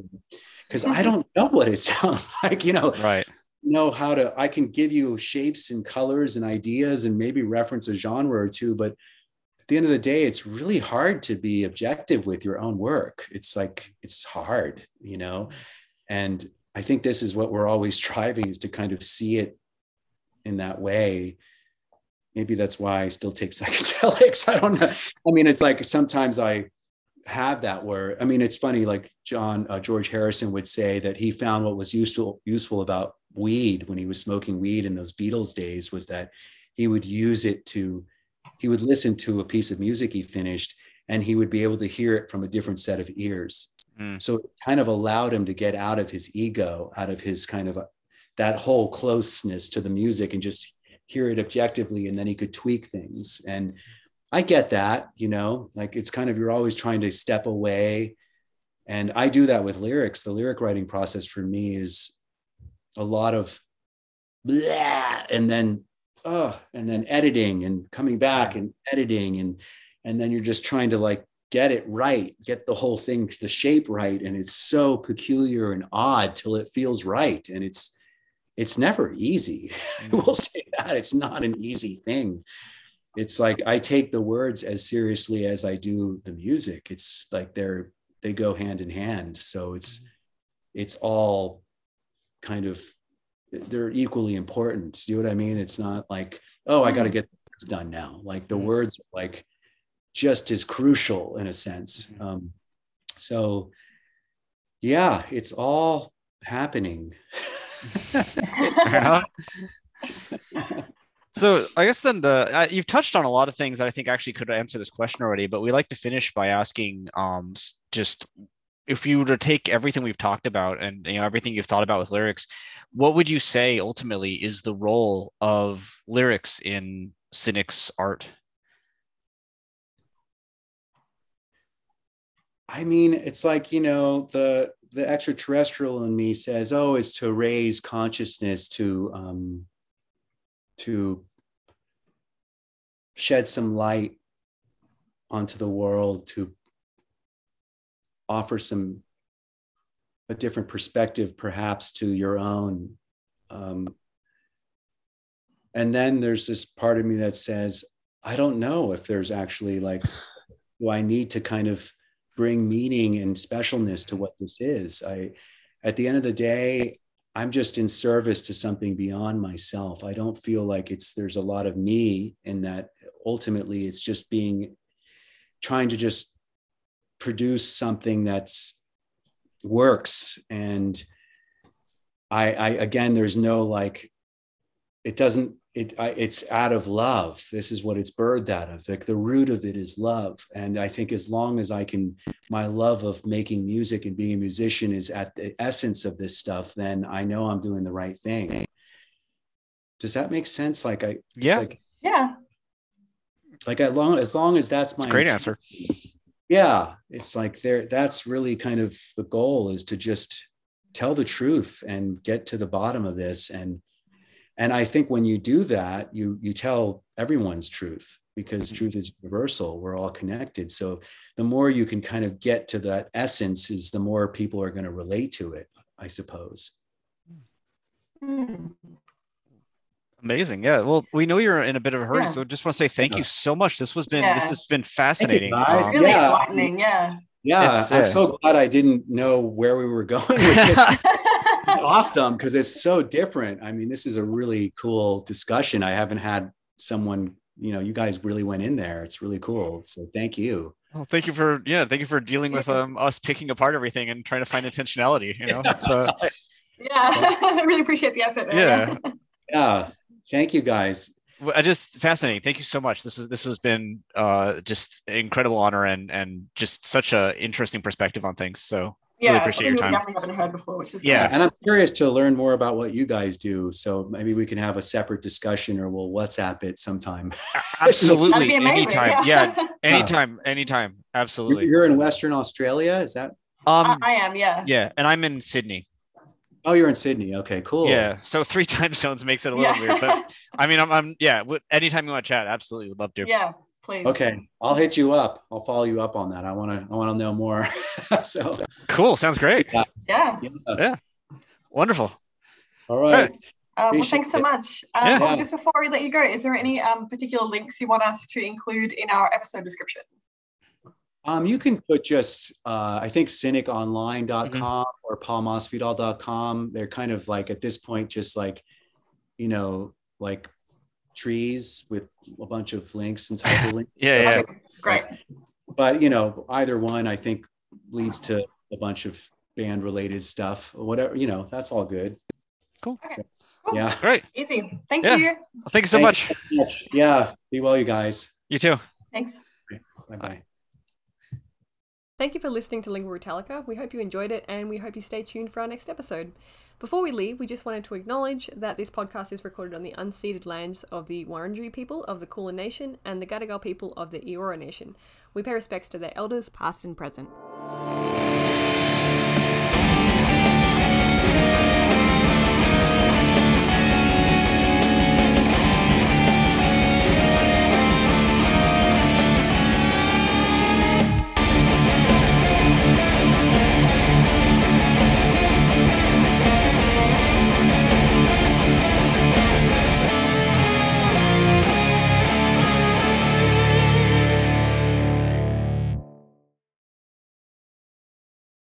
Speaker 3: because i don't know what it sounds like you know?
Speaker 2: Right
Speaker 3: know how to i can give you shapes and colors and ideas and maybe reference a genre or two but at the end of the day it's really hard to be objective with your own work. It's like it's hard you know? And i think this is what we're always striving is to kind of see it in that way. Maybe that's why i still take psychedelics. I don't know. I mean it's like sometimes i have that where i mean it's funny like john uh, george harrison would say that he found what was useful useful about weed when he was smoking weed in those Beatles days was that he would use it to, he would listen to a piece of music he finished and he would be able to hear it from a different set of ears. Mm. So it kind of allowed him to get out of his ego, out of his kind of that whole closeness to the music and just hear it objectively and then he could tweak things and i get that you know like it's kind of you're always trying to step away and i do that with lyrics the lyric writing process for me is a lot of blah, and then oh and then editing and coming back and editing and and then you're just trying to like get it right get the whole thing the shape right and it's so peculiar and odd till it feels right and it's it's never easy. I will mm. say that it's not an easy thing. It's like i take the words as seriously as i do the music. It's like they're they go hand in hand. So it's mm. it's all kind of they're equally important. See what I mean? It's not like, oh, I got to mm-hmm. get this done now. Like the mm-hmm. words are like just as crucial in a sense. Mm-hmm. Um, so yeah, it's all happening.
Speaker 2: so I guess then the uh, you've touched on a lot of things that I think actually could answer this question already, but we like to finish by asking um, just if you were to take everything we've talked about and you know everything you've thought about with lyrics, what would you say ultimately is the role of lyrics in cynic's art?
Speaker 3: I mean, it's like you know the the extraterrestrial in me says, "Oh, it's to raise consciousness to um, to shed some light onto the world to offer some a different perspective perhaps to your own um, and then there's this part of me that says i don't know if there's actually like do i need to kind of bring meaning and specialness to what this is? I at the end of the day i'm just in service to something beyond myself. I don't feel like it's there's a lot of me in that ultimately it's just being trying to just produce something that's works. And I, I again there's no like it doesn't it I, it's out of love. This is what it's birthed out of. Like the root of it is love. And i think as long as i can my love of making music and being a musician is at the essence of this stuff then i know i'm doing the right thing. Does that make sense? Like i
Speaker 2: yeah.
Speaker 3: like,
Speaker 4: yeah.
Speaker 3: Like as long as long as that's my
Speaker 2: great answer
Speaker 3: yeah it's like there that's really kind of the goal is to just tell the truth and get to the bottom of this and and i think when you do that you you tell everyone's truth because mm-hmm. truth is universal we're all connected so the more you can kind of get to that essence is the more people are going to relate to it i suppose
Speaker 2: mm. Amazing. Yeah. Well, we know you're in a bit of a hurry, yeah. so just want to say thank you so much. This was been yeah. this has been fascinating.
Speaker 4: You, um, really yeah. enlightening. Yeah.
Speaker 3: Yeah. I'm so glad I didn't know where we were going awesome because it's so different. I mean, this is a really cool discussion. I haven't had someone, you know, you guys really went in there. It's really cool. So thank you.
Speaker 2: Well, thank you for yeah, thank you for dealing with um, us picking apart everything and trying to find intentionality. You know, uh,
Speaker 4: yeah, I really appreciate the effort. There.
Speaker 3: Yeah, yeah. Thank you guys.
Speaker 2: I just fascinating. Thank you so much. This is this has been uh, just incredible honor and and just such a interesting perspective on things. So
Speaker 4: yeah, really appreciate your time. Definitely haven't heard before, which is
Speaker 2: yeah.
Speaker 3: And I'm curious to learn more about what you guys do. So maybe we can have a separate discussion, or we'll WhatsApp it sometime.
Speaker 2: Absolutely, anytime. Yeah. yeah, anytime, anytime. Absolutely.
Speaker 3: You're in Western Australia, is that?
Speaker 4: Um, I am. Yeah.
Speaker 2: Yeah, and I'm in Sydney.
Speaker 3: Oh, you're in Sydney. Okay, cool.
Speaker 2: Yeah. So three time zones makes it a little yeah. weird, but I mean, I'm, I'm, yeah. Anytime you want to chat, absolutely would love to.
Speaker 4: Yeah, please.
Speaker 3: Okay, I'll hit you up. I'll follow you up on that. I want to, I want to know more. so
Speaker 2: cool. Sounds great.
Speaker 4: Yeah. Yeah.
Speaker 2: yeah. Wonderful.
Speaker 3: All right.
Speaker 4: Uh, well, thanks so much. Um, yeah. Well, just before we let you go, is there any um, particular links you want us to include in our episode description?
Speaker 3: Um, you can put just, uh, I think, cyniconline.com mm-hmm. or paulmasvidal.com. They're kind of like at this point, just like, you know, like trees with a bunch of links and hyperlinks.
Speaker 2: yeah, yeah. So,
Speaker 4: Great.
Speaker 3: But, you know, either one I think leads to a bunch of band related stuff or whatever, you know, that's all good.
Speaker 2: Cool.
Speaker 4: So, cool.
Speaker 3: Yeah.
Speaker 2: Great.
Speaker 4: Easy. Thank yeah. you.
Speaker 2: Well, thank you so
Speaker 3: thank
Speaker 2: much.
Speaker 3: You much. Yeah. Be well, you guys.
Speaker 2: You too.
Speaker 4: Thanks.
Speaker 3: Bye bye.
Speaker 1: Thank you for listening to Lingua Brutallica. We hope you enjoyed it and we hope you stay tuned for our next episode. Before we leave, we just wanted to acknowledge that this podcast is recorded on the unceded lands of the Wurundjeri people of the Kulin Nation and the Gadigal people of the Eora Nation. We pay respects to their elders, past and present.